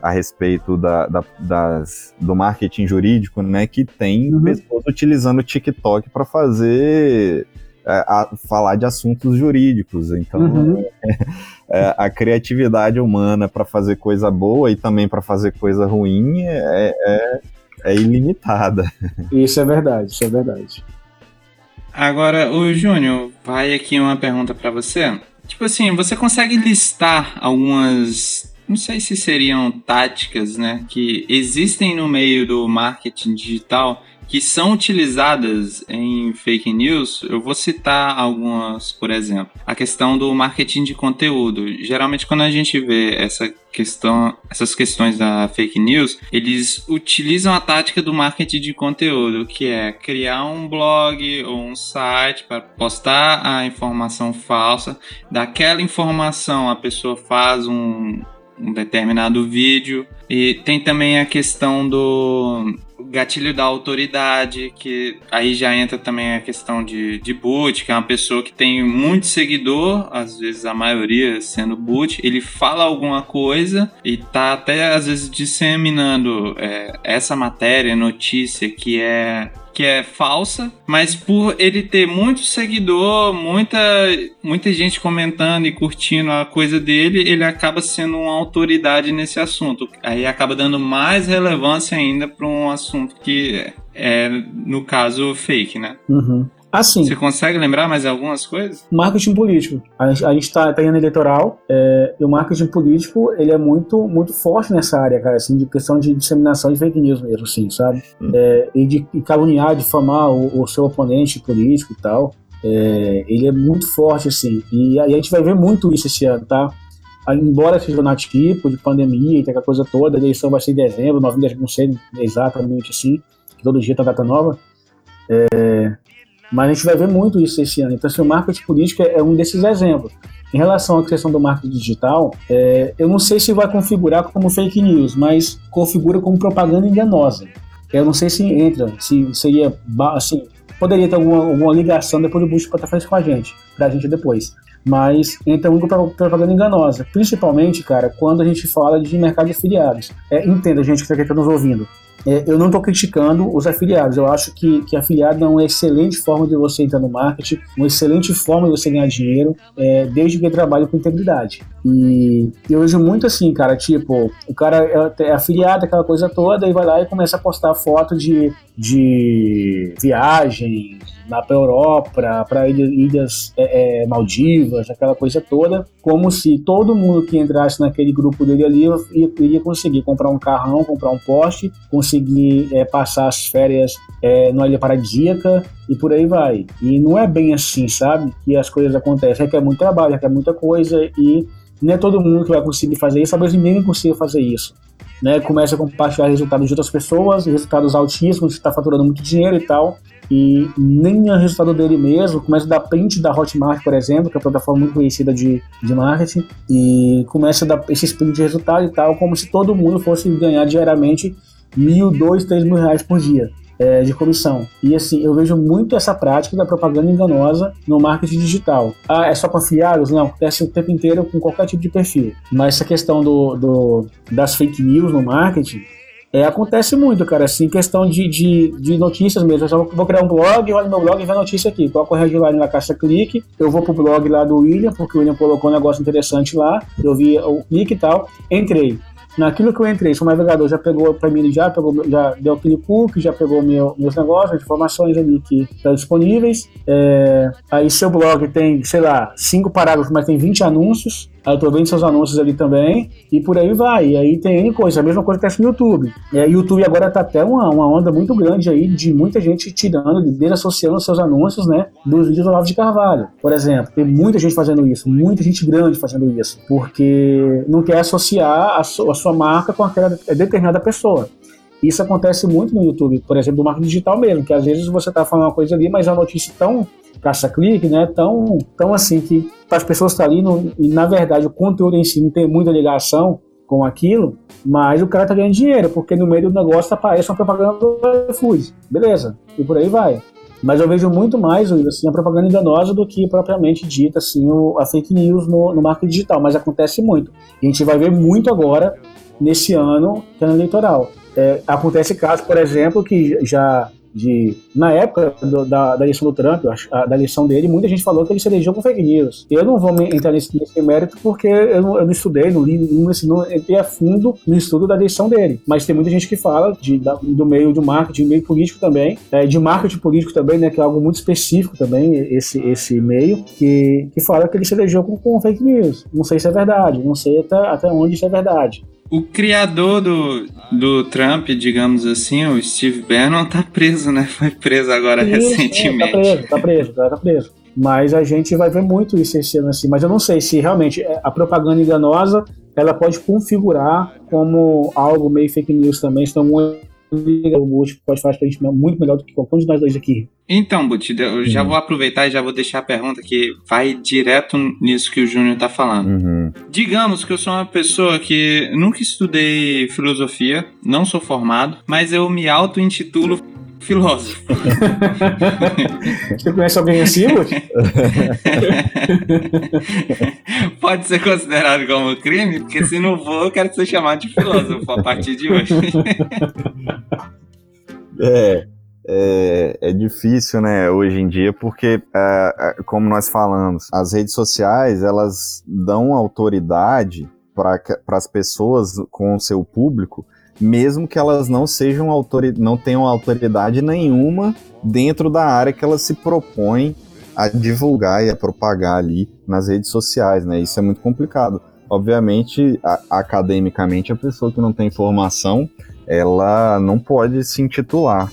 a respeito da, da, das, do marketing jurídico, né? Que tem uhum. pessoas utilizando o TikTok para fazer é, a, falar de assuntos jurídicos. Então, uhum. é, a criatividade humana para fazer coisa boa e também para fazer coisa ruim é, é, é, ilimitada. Isso é verdade, isso é verdade. Agora, o Júnior, vai aqui uma pergunta para você. Tipo assim, você consegue listar algumas não sei se seriam táticas, né, que existem no meio do marketing digital que são utilizadas em fake news, eu vou citar algumas, por exemplo. A questão do marketing de conteúdo. Geralmente, quando a gente vê essa questão, essas questões da fake news, eles utilizam a tática do marketing de conteúdo, que é criar um blog ou um site para postar a informação falsa. Daquela informação, a pessoa faz um, um determinado vídeo. E tem também a questão do gatilho da autoridade, que aí já entra também a questão de, de boot, que é uma pessoa que tem muito seguidor, às vezes a maioria sendo boot, ele fala alguma coisa e tá até às vezes disseminando é, essa matéria, notícia que é que é falsa, mas por ele ter muito seguidor, muita, muita gente comentando e curtindo a coisa dele, ele acaba sendo uma autoridade nesse assunto. Aí acaba dando mais relevância ainda para um assunto que é, no caso, fake, né? Uhum. Assim, Você consegue lembrar mais algumas coisas? marketing político. A gente, gente tá, tá em ano eleitoral é, e o marketing político ele é muito, muito forte nessa área, cara, assim, de questão de disseminação de fake news mesmo, assim, sabe? É, e de caluniar, difamar o, o seu oponente político e tal. É, ele é muito forte, assim. E, a- e a gente vai ver muito isso esse ano, tá? Ah, Embora seja um tipo de pandemia e aquela coisa toda, a eleição vai ser em dezembro, novembro, não sei exatamente assim, que todo dia tem data nova. É, mas a gente vai ver muito isso esse ano. Então, assim, o marketing político é um desses exemplos. Em relação à questão do marketing digital, é, eu não sei se vai configurar como fake news, mas configura como propaganda enganosa. Eu não sei se entra, se seria, assim, poderia ter alguma, alguma ligação depois do Bush para estar fazendo com a gente, pra gente depois. Mas entra muito propaganda enganosa, principalmente, cara, quando a gente fala de mercado de afiliados. É, entenda, gente que está nos ouvindo. É, eu não estou criticando os afiliados. Eu acho que, que afiliado é uma excelente forma de você entrar no marketing, uma excelente forma de você ganhar dinheiro, é, desde que trabalhe com integridade. E eu vejo muito assim, cara, tipo, o cara é, é afiliado, aquela coisa toda, e vai lá e começa a postar foto de, de viagem lá para Europa, para ilhas, ilhas é, é, Maldivas, aquela coisa toda, como se todo mundo que entrasse naquele grupo dele ali ia, iria conseguir comprar um carrão, comprar um poste, conseguir é, passar as férias é, numa ilha paradisíaca e por aí vai. E não é bem assim, sabe? Que as coisas acontecem. Requer muito trabalho, requer muita coisa e não é todo mundo que vai conseguir fazer isso, talvez ninguém consiga fazer isso. Né? Começa a compartilhar resultados de outras pessoas, resultados altíssimos, está faturando muito dinheiro e tal, e nem é resultado dele mesmo, começa a dar print da Hotmart, por exemplo, que é uma plataforma muito conhecida de, de marketing, e começa a dar esses print de resultado e tal, como se todo mundo fosse ganhar diariamente mil, dois, três mil reais por dia é, de comissão. E assim, eu vejo muito essa prática da propaganda enganosa no marketing digital. Ah, é só afiliados? Não, acontece o tempo inteiro com qualquer tipo de perfil. Mas essa questão do, do das fake news no marketing, é, acontece muito, cara, assim, questão de, de, de notícias mesmo. Eu só vou, criar um blog, olho no meu blog e vê a notícia aqui. Coloco a headline na caixa clique, eu vou pro blog lá do William, porque o William colocou um negócio interessante lá, eu vi o clique e tal, entrei. Naquilo que eu entrei, se o navegador já pegou para mim, já pegou, já deu aquele cookie, já pegou meu, meus negócios, as informações ali que estão disponíveis. É, aí seu blog tem, sei lá, cinco parágrafos, mas tem 20 anúncios. Aí eu tô vendo seus anúncios ali também, e por aí vai. E aí tem N coisa, a mesma coisa que acontece no YouTube. É, YouTube agora tá até uma, uma onda muito grande aí de muita gente tirando, desassociando seus anúncios, né, dos vídeos do Olavo de Carvalho, por exemplo. Tem muita gente fazendo isso, muita gente grande fazendo isso, porque não quer associar a, su- a sua marca com aquela determinada pessoa. Isso acontece muito no YouTube, por exemplo, do marketing digital mesmo, que às vezes você tá falando uma coisa ali, mas é uma notícia tão caça-clique, né? Tão, tão assim que as pessoas estão ali no- e na verdade o conteúdo em si não tem muita ligação com aquilo, mas o cara tá ganhando dinheiro, porque no meio do negócio aparece uma propaganda do iFood. Beleza, e por aí vai. Mas eu vejo muito mais assim, a propaganda enganosa do que propriamente dita assim, o- a fake news no, no marketing digital, mas acontece muito. E a gente vai ver muito agora nesse ano que é ano eleitoral. É, acontece casos, por exemplo, que já de na época do, da, da eleição do Trump, da eleição dele, muita gente falou que ele se elegeu com fake news. Eu não vou entrar nesse, nesse mérito porque eu não, eu não, estudei, não li, não, não entrei a fundo no estudo da eleição dele. Mas tem muita gente que fala de, da, do meio do marketing, meio político também, é, de marketing político também, né, que é algo muito específico também, esse, esse meio, que, que fala que ele se elegeu com, com fake news. Não sei se é verdade, não sei até, até onde isso é verdade. O criador do, do Trump, digamos assim, o Steve Bannon, tá preso, né? Foi preso agora isso, recentemente. É, tá preso, tá preso, tá preso. Mas a gente vai ver muito isso esse ano assim. Mas eu não sei se realmente é, a propaganda enganosa ela pode configurar como algo meio fake news também. Então, o Buti pode fazer pra gente muito melhor do que qualquer um de nós dois aqui. Então, Buti, eu já uhum. vou aproveitar e já vou deixar a pergunta que vai direto nisso que o Júnior tá falando. Uhum. Digamos que eu sou uma pessoa que nunca estudei filosofia, não sou formado, mas eu me auto-intitulo filósofo. Você conhece alguém assim, Pode ser considerado como crime, porque se não for, eu quero ser chamado de filósofo a partir de hoje. é. É, é, difícil, né, hoje em dia, porque, é, é como nós falamos, as redes sociais, elas dão autoridade para as pessoas com o seu público mesmo que elas não sejam não tenham autoridade nenhuma dentro da área que elas se propõem a divulgar e a propagar ali nas redes sociais, né? Isso é muito complicado. Obviamente, a, academicamente, a pessoa que não tem formação, ela não pode se intitular.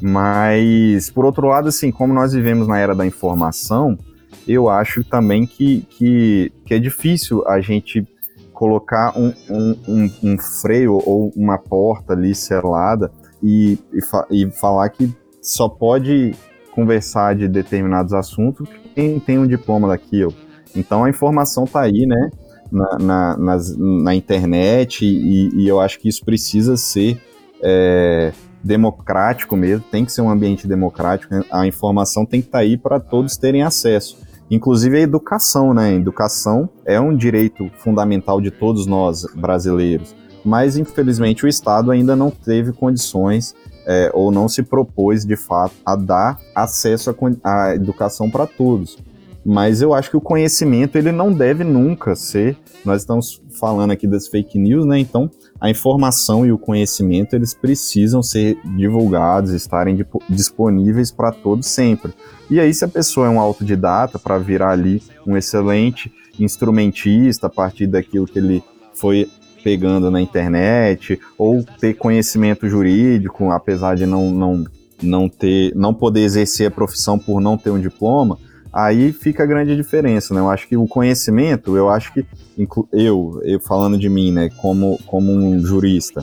Mas, por outro lado, assim, como nós vivemos na era da informação, eu acho também que, que, que é difícil a gente colocar um, um, um, um freio ou uma porta ali selada e, e, fa e, falar que só pode conversar de determinados assuntos quem tem um diploma daquilo. Então a informação está aí, né? Na, na, nas, na internet e, e, eu acho que isso precisa ser é, democrático mesmo, tem que ser um ambiente democrático, a informação tem que estar tá aí para todos terem acesso. Inclusive a educação, né? A educação é um direito fundamental de todos nós brasileiros, mas infelizmente o Estado ainda não teve condições é, ou não se propôs de fato a dar acesso à educação para todos. Mas eu acho que o conhecimento ele não deve nunca ser. Nós estamos falando aqui das fake news, né? Então a informação e o conhecimento eles precisam ser divulgados, estarem disponíveis para todos sempre. E aí, se a pessoa é um autodidata para virar ali um excelente instrumentista a partir daquilo que ele foi pegando na internet, ou ter conhecimento jurídico, apesar de não, não, não ter, não poder exercer a profissão por não ter um diploma, aí fica a grande diferença, né? Eu acho que o conhecimento, eu acho que eu, eu falando de mim, né, como, como um jurista,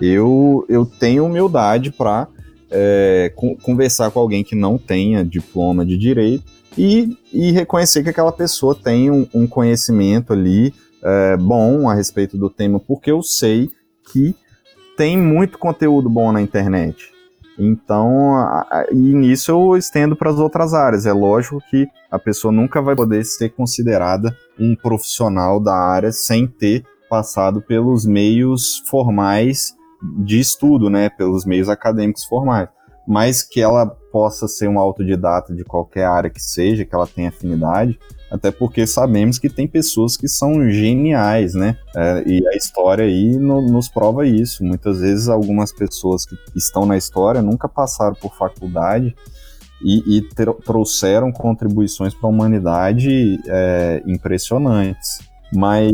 eu, eu tenho humildade para é, conversar com alguém que não tenha diploma de direito e, e reconhecer que aquela pessoa tem um, um conhecimento ali é, bom a respeito do tema, porque eu sei que tem muito conteúdo bom na internet. Então, a, e nisso eu estendo para as outras áreas. É lógico que a pessoa nunca vai poder ser considerada um profissional da área sem ter passado pelos meios formais de estudo, né, pelos meios acadêmicos formais, mas que ela possa ser um autodidata de qualquer área que seja, que ela tenha afinidade, até porque sabemos que tem pessoas que são geniais, né? É, e a história aí no, nos prova isso. Muitas vezes algumas pessoas que estão na história nunca passaram por faculdade e, e trouxeram contribuições para a humanidade é, impressionantes. Mas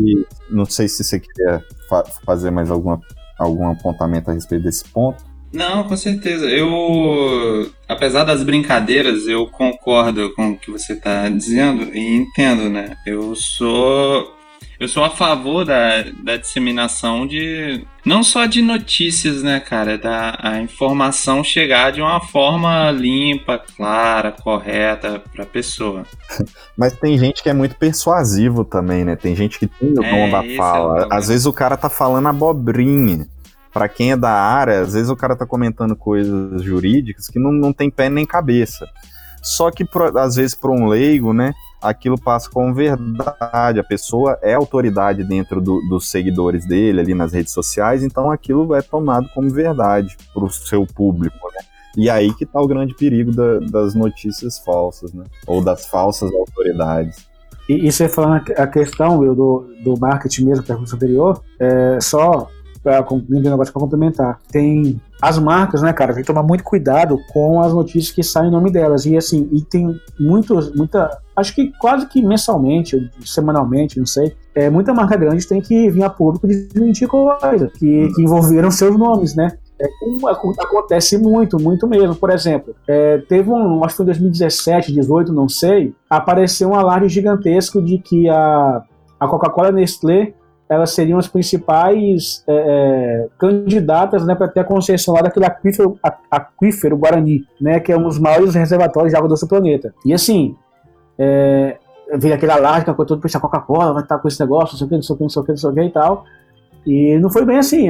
não sei se você queria fa fazer mais alguma algum apontamento a respeito desse ponto? Não, com certeza. Eu, apesar das brincadeiras, eu concordo com o que você está dizendo e entendo, né? Eu sou eu sou a favor da, da disseminação de não só de notícias, né, cara, da a informação chegar de uma forma limpa, clara, correta para a pessoa. Mas tem gente que é muito persuasivo também, né? Tem gente que tem o é, dom da fala. É Às vezes o cara tá falando abobrinha. Para quem é da área, às vezes o cara tá comentando coisas jurídicas que não, não tem pé nem cabeça. Só que, às vezes, para um leigo, né, aquilo passa como verdade. A pessoa é autoridade dentro do, dos seguidores dele ali nas redes sociais, então aquilo é tomado como verdade para o seu público, né? E aí que tá o grande perigo da, das notícias falsas, né? Ou das falsas autoridades. E, e você falando a questão do, do marketing mesmo, pergunta anterior, é, só para para complementar. Tem as marcas, né, cara, tem que tomar muito cuidado com as notícias que saem em nome delas. E assim, e tem muitos, muita, acho que quase que mensalmente, semanalmente, não sei, é, muita marca grande tem que vir a público desmentir coisa que, que envolveram seus nomes, né? É, acontece muito, muito mesmo. Por exemplo, é, teve um, acho que foi em 2017, 18, não sei, apareceu um alarde gigantesco de que a, a Coca-Cola Nestlé elas seriam as principais é, é, candidatas né, para ter a concessão lá daquele aquífero, aquífero Guarani, né, que é um dos maiores reservatórios de água do planeta. E assim, é, veio aquele alarde que todo a Coca-Cola vai estar com esse negócio, não sei o que, não sei o que, não sei o que, não sei o que e tal. E não foi bem assim.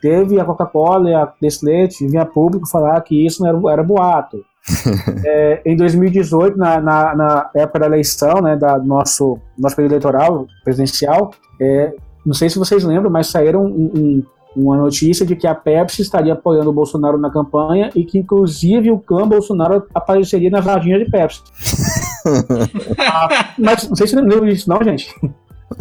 Teve a Coca-Cola e a Nestlé, vinha público falar que isso não era, era boato. é, em 2018, na, na, na, época da eleição, né, da nosso, nosso período eleitoral presidencial, é, não sei se vocês lembram, mas saíram um, um, uma notícia de que a Pepsi estaria apoiando o Bolsonaro na campanha e que, inclusive, o clã Bolsonaro apareceria nas lojinhas de Pepsi. ah, mas não sei se lembram disso, não, gente.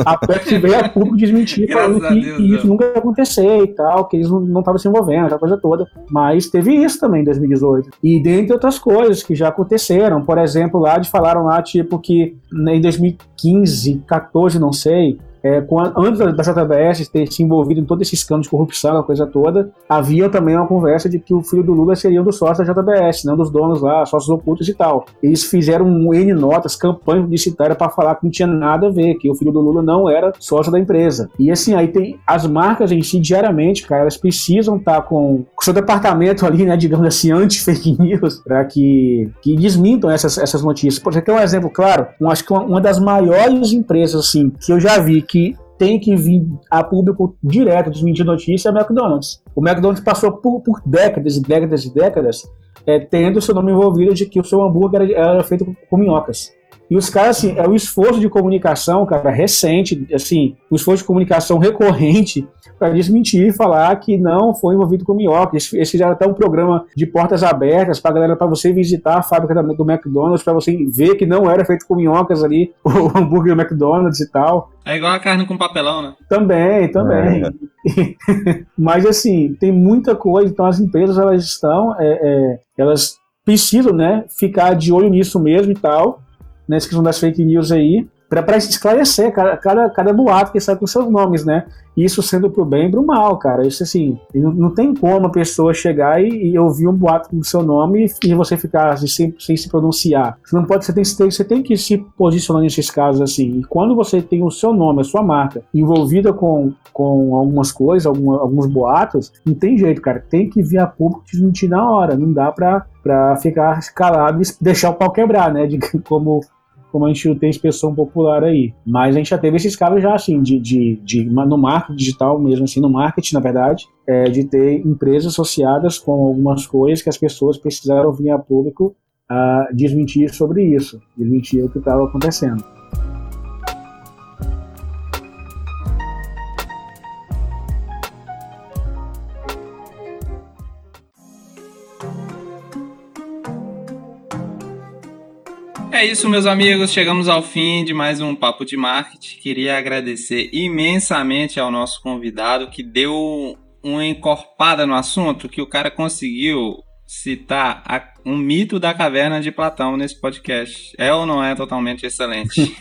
A Pepsi veio a público desmentir, falando que, Deus, que isso nunca ia acontecer e tal, que eles não estavam se envolvendo, aquela coisa toda. Mas teve isso também em 2018. E dentre outras coisas que já aconteceram, por exemplo, lá de falaram lá, tipo, que em 2015, 14, não sei, é, antes da JBS ter se envolvido em todo esse escândalo de corrupção, a coisa toda, havia também uma conversa de que o filho do Lula seria um dos sócios da JBS, não dos donos lá, sócios ocultos e tal. Eles fizeram um N notas, campanha publicitária para falar que não tinha nada a ver, que o filho do Lula não era sócio da empresa. E assim, aí tem as marcas em si, diariamente, cara, elas precisam estar tá com o seu departamento ali, né, digamos assim, anti-fake news, para que, que desmintam essas, essas notícias. Por exemplo, um exemplo claro, acho que uma, uma das maiores empresas, assim, que eu já vi que tem que vir a público direto desmentir notícia é o McDonald's. O McDonald's passou por, por décadas e décadas e décadas é, tendo seu nome envolvido de que o seu hambúrguer era, era feito com minhocas. E os caras, assim, é o esforço de comunicação, cara, recente, assim, um esforço de comunicação recorrente para desmentir e falar que não foi envolvido com minhoca. Eles, eles fizeram até um programa de portas abertas para galera, para você visitar a fábrica do McDonald's, para você ver que não era feito com minhocas ali, o hambúrguer do McDonald's e tal. É igual a carne com papelão, né? Também, também. É. Mas assim, tem muita coisa, então as empresas elas estão, é, é, elas precisam, né, ficar de olho nisso mesmo e tal nessa questão das fake news aí, para esclarecer cada, cada, cada boato que sai com seus nomes, né? Isso sendo pro bem e pro mal, cara. Isso assim, não, não tem como a pessoa chegar e, e, ouvir um boato com seu nome e, e você ficar assim, sem, sem se pronunciar. Você não pode, você tem, você tem que se posicionar nesses casos assim. E quando você tem o seu nome, a sua marca, envolvida com, com algumas coisas, alguns boatos, não tem jeito, cara. Tem que vir a público desmentir na hora. Não dá pra, pra ficar calado e deixar o pau quebrar, né? De como como a gente tem expressão popular aí. Mas a gente já teve esses casos já assim, de, de, de no marketing digital mesmo, assim, no marketing, na verdade, é, de ter empresas associadas com algumas coisas que as pessoas precisaram vir a público a desmentir sobre isso, desmentir o que estava acontecendo. É isso, meus amigos. Chegamos ao fim de mais um Papo de Marketing. Queria agradecer imensamente ao nosso convidado que deu uma encorpada no assunto, que o cara conseguiu citar a, um mito da caverna de Platão nesse podcast. É ou não é totalmente excelente?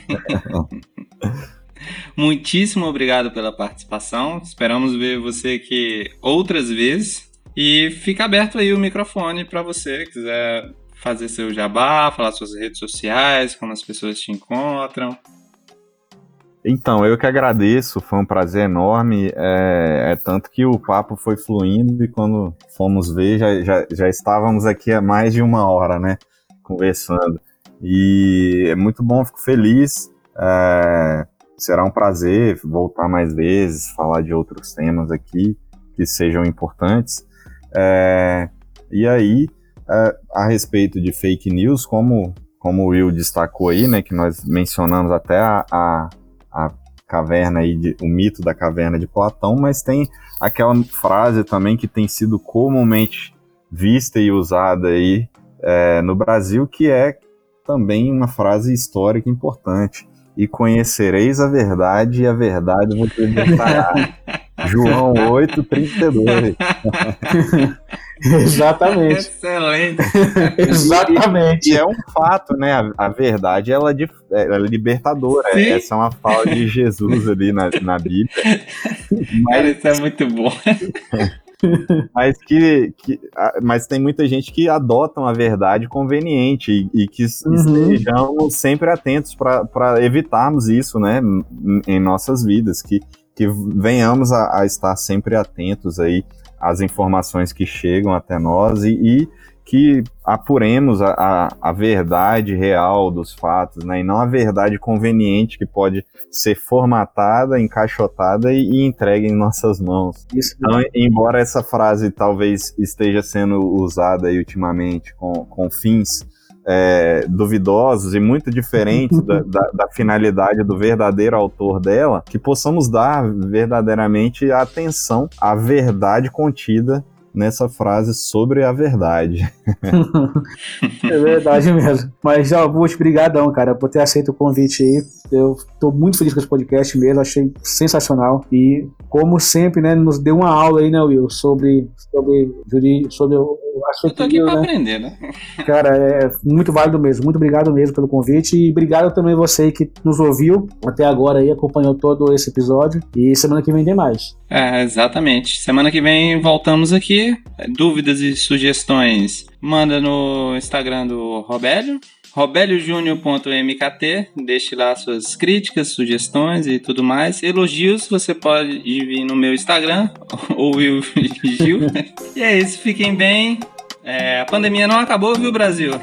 Muitíssimo obrigado pela participação. Esperamos ver você aqui outras vezes. E fica aberto aí o microfone para você quiser fazer seu jabá, falar suas redes sociais, como as pessoas te encontram. Então, eu que agradeço, foi um prazer enorme. É, é, tanto que o papo foi fluindo e quando fomos ver, já, já, já estávamos aqui há mais de uma hora, né? Conversando. E é muito bom, fico feliz. É, será um prazer voltar mais vezes, falar de outros temas aqui que sejam importantes. É, e aí, é, a respeito de fake news, como, como o Will destacou aí, né, que nós mencionamos até a, a, a caverna aí, de, o mito da caverna de Platão, mas tem aquela frase também que tem sido comumente vista e usada aí é, no Brasil, que é também uma frase histórica importante. E conhecereis a verdade, e a verdade vos libertará. João 8, 32. Exatamente. Excelente. Exatamente. E é um fato, né? A, a verdade ela, é, ela é libertadora. Sim. Essa é uma fala de Jesus ali na, na Bíblia. Cara, isso é muito bom. mas que, que, mas tem muita gente que adotam a verdade conveniente e, e que Uhum. estejamos sempre atentos para evitarmos isso, né, em nossas vidas, que, que venhamos a, a estar sempre atentos aí às informações que chegam até nós e, e que apuremos a, a, a, verdade real dos fatos, né? E não a verdade conveniente que pode ser formatada, encaixotada e, e entregue em nossas mãos. Isso. Então, embora essa frase talvez esteja sendo usada ultimamente com, com fins é, duvidosos e muito diferentes da, da, da, finalidade do verdadeiro autor dela, que possamos dar verdadeiramente atenção à verdade contida nessa frase sobre a verdade. é verdade mesmo. Mas, já, Augusto, brigadão, cara, por ter aceito o convite aí. Eu tô muito feliz com esse podcast mesmo, achei sensacional. E, como sempre, né, nos deu uma aula aí, né, Will, sobre, sobre, juri, sobre o Eu tô aqui pra né? aprender, né? Cara, é muito válido mesmo. Muito obrigado mesmo pelo convite. E obrigado também você que nos ouviu até agora aí, acompanhou todo esse episódio. E semana que vem tem mais. É, exatamente. Semana que vem voltamos aqui. Dúvidas e sugestões, manda no Instagram do Robélio, robeliojúnior.mkt, deixe lá suas críticas, sugestões e tudo mais. Elogios você pode vir no meu Instagram, ou Will Gil. e é isso, fiquem bem. É, a pandemia não acabou, viu, Brasil?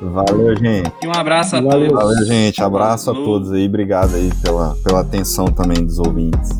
Valeu, gente. E um abraço a Valeu. todos. Valeu, gente. Abraço a todos aí. Obrigado aí pela, pela atenção também dos ouvintes.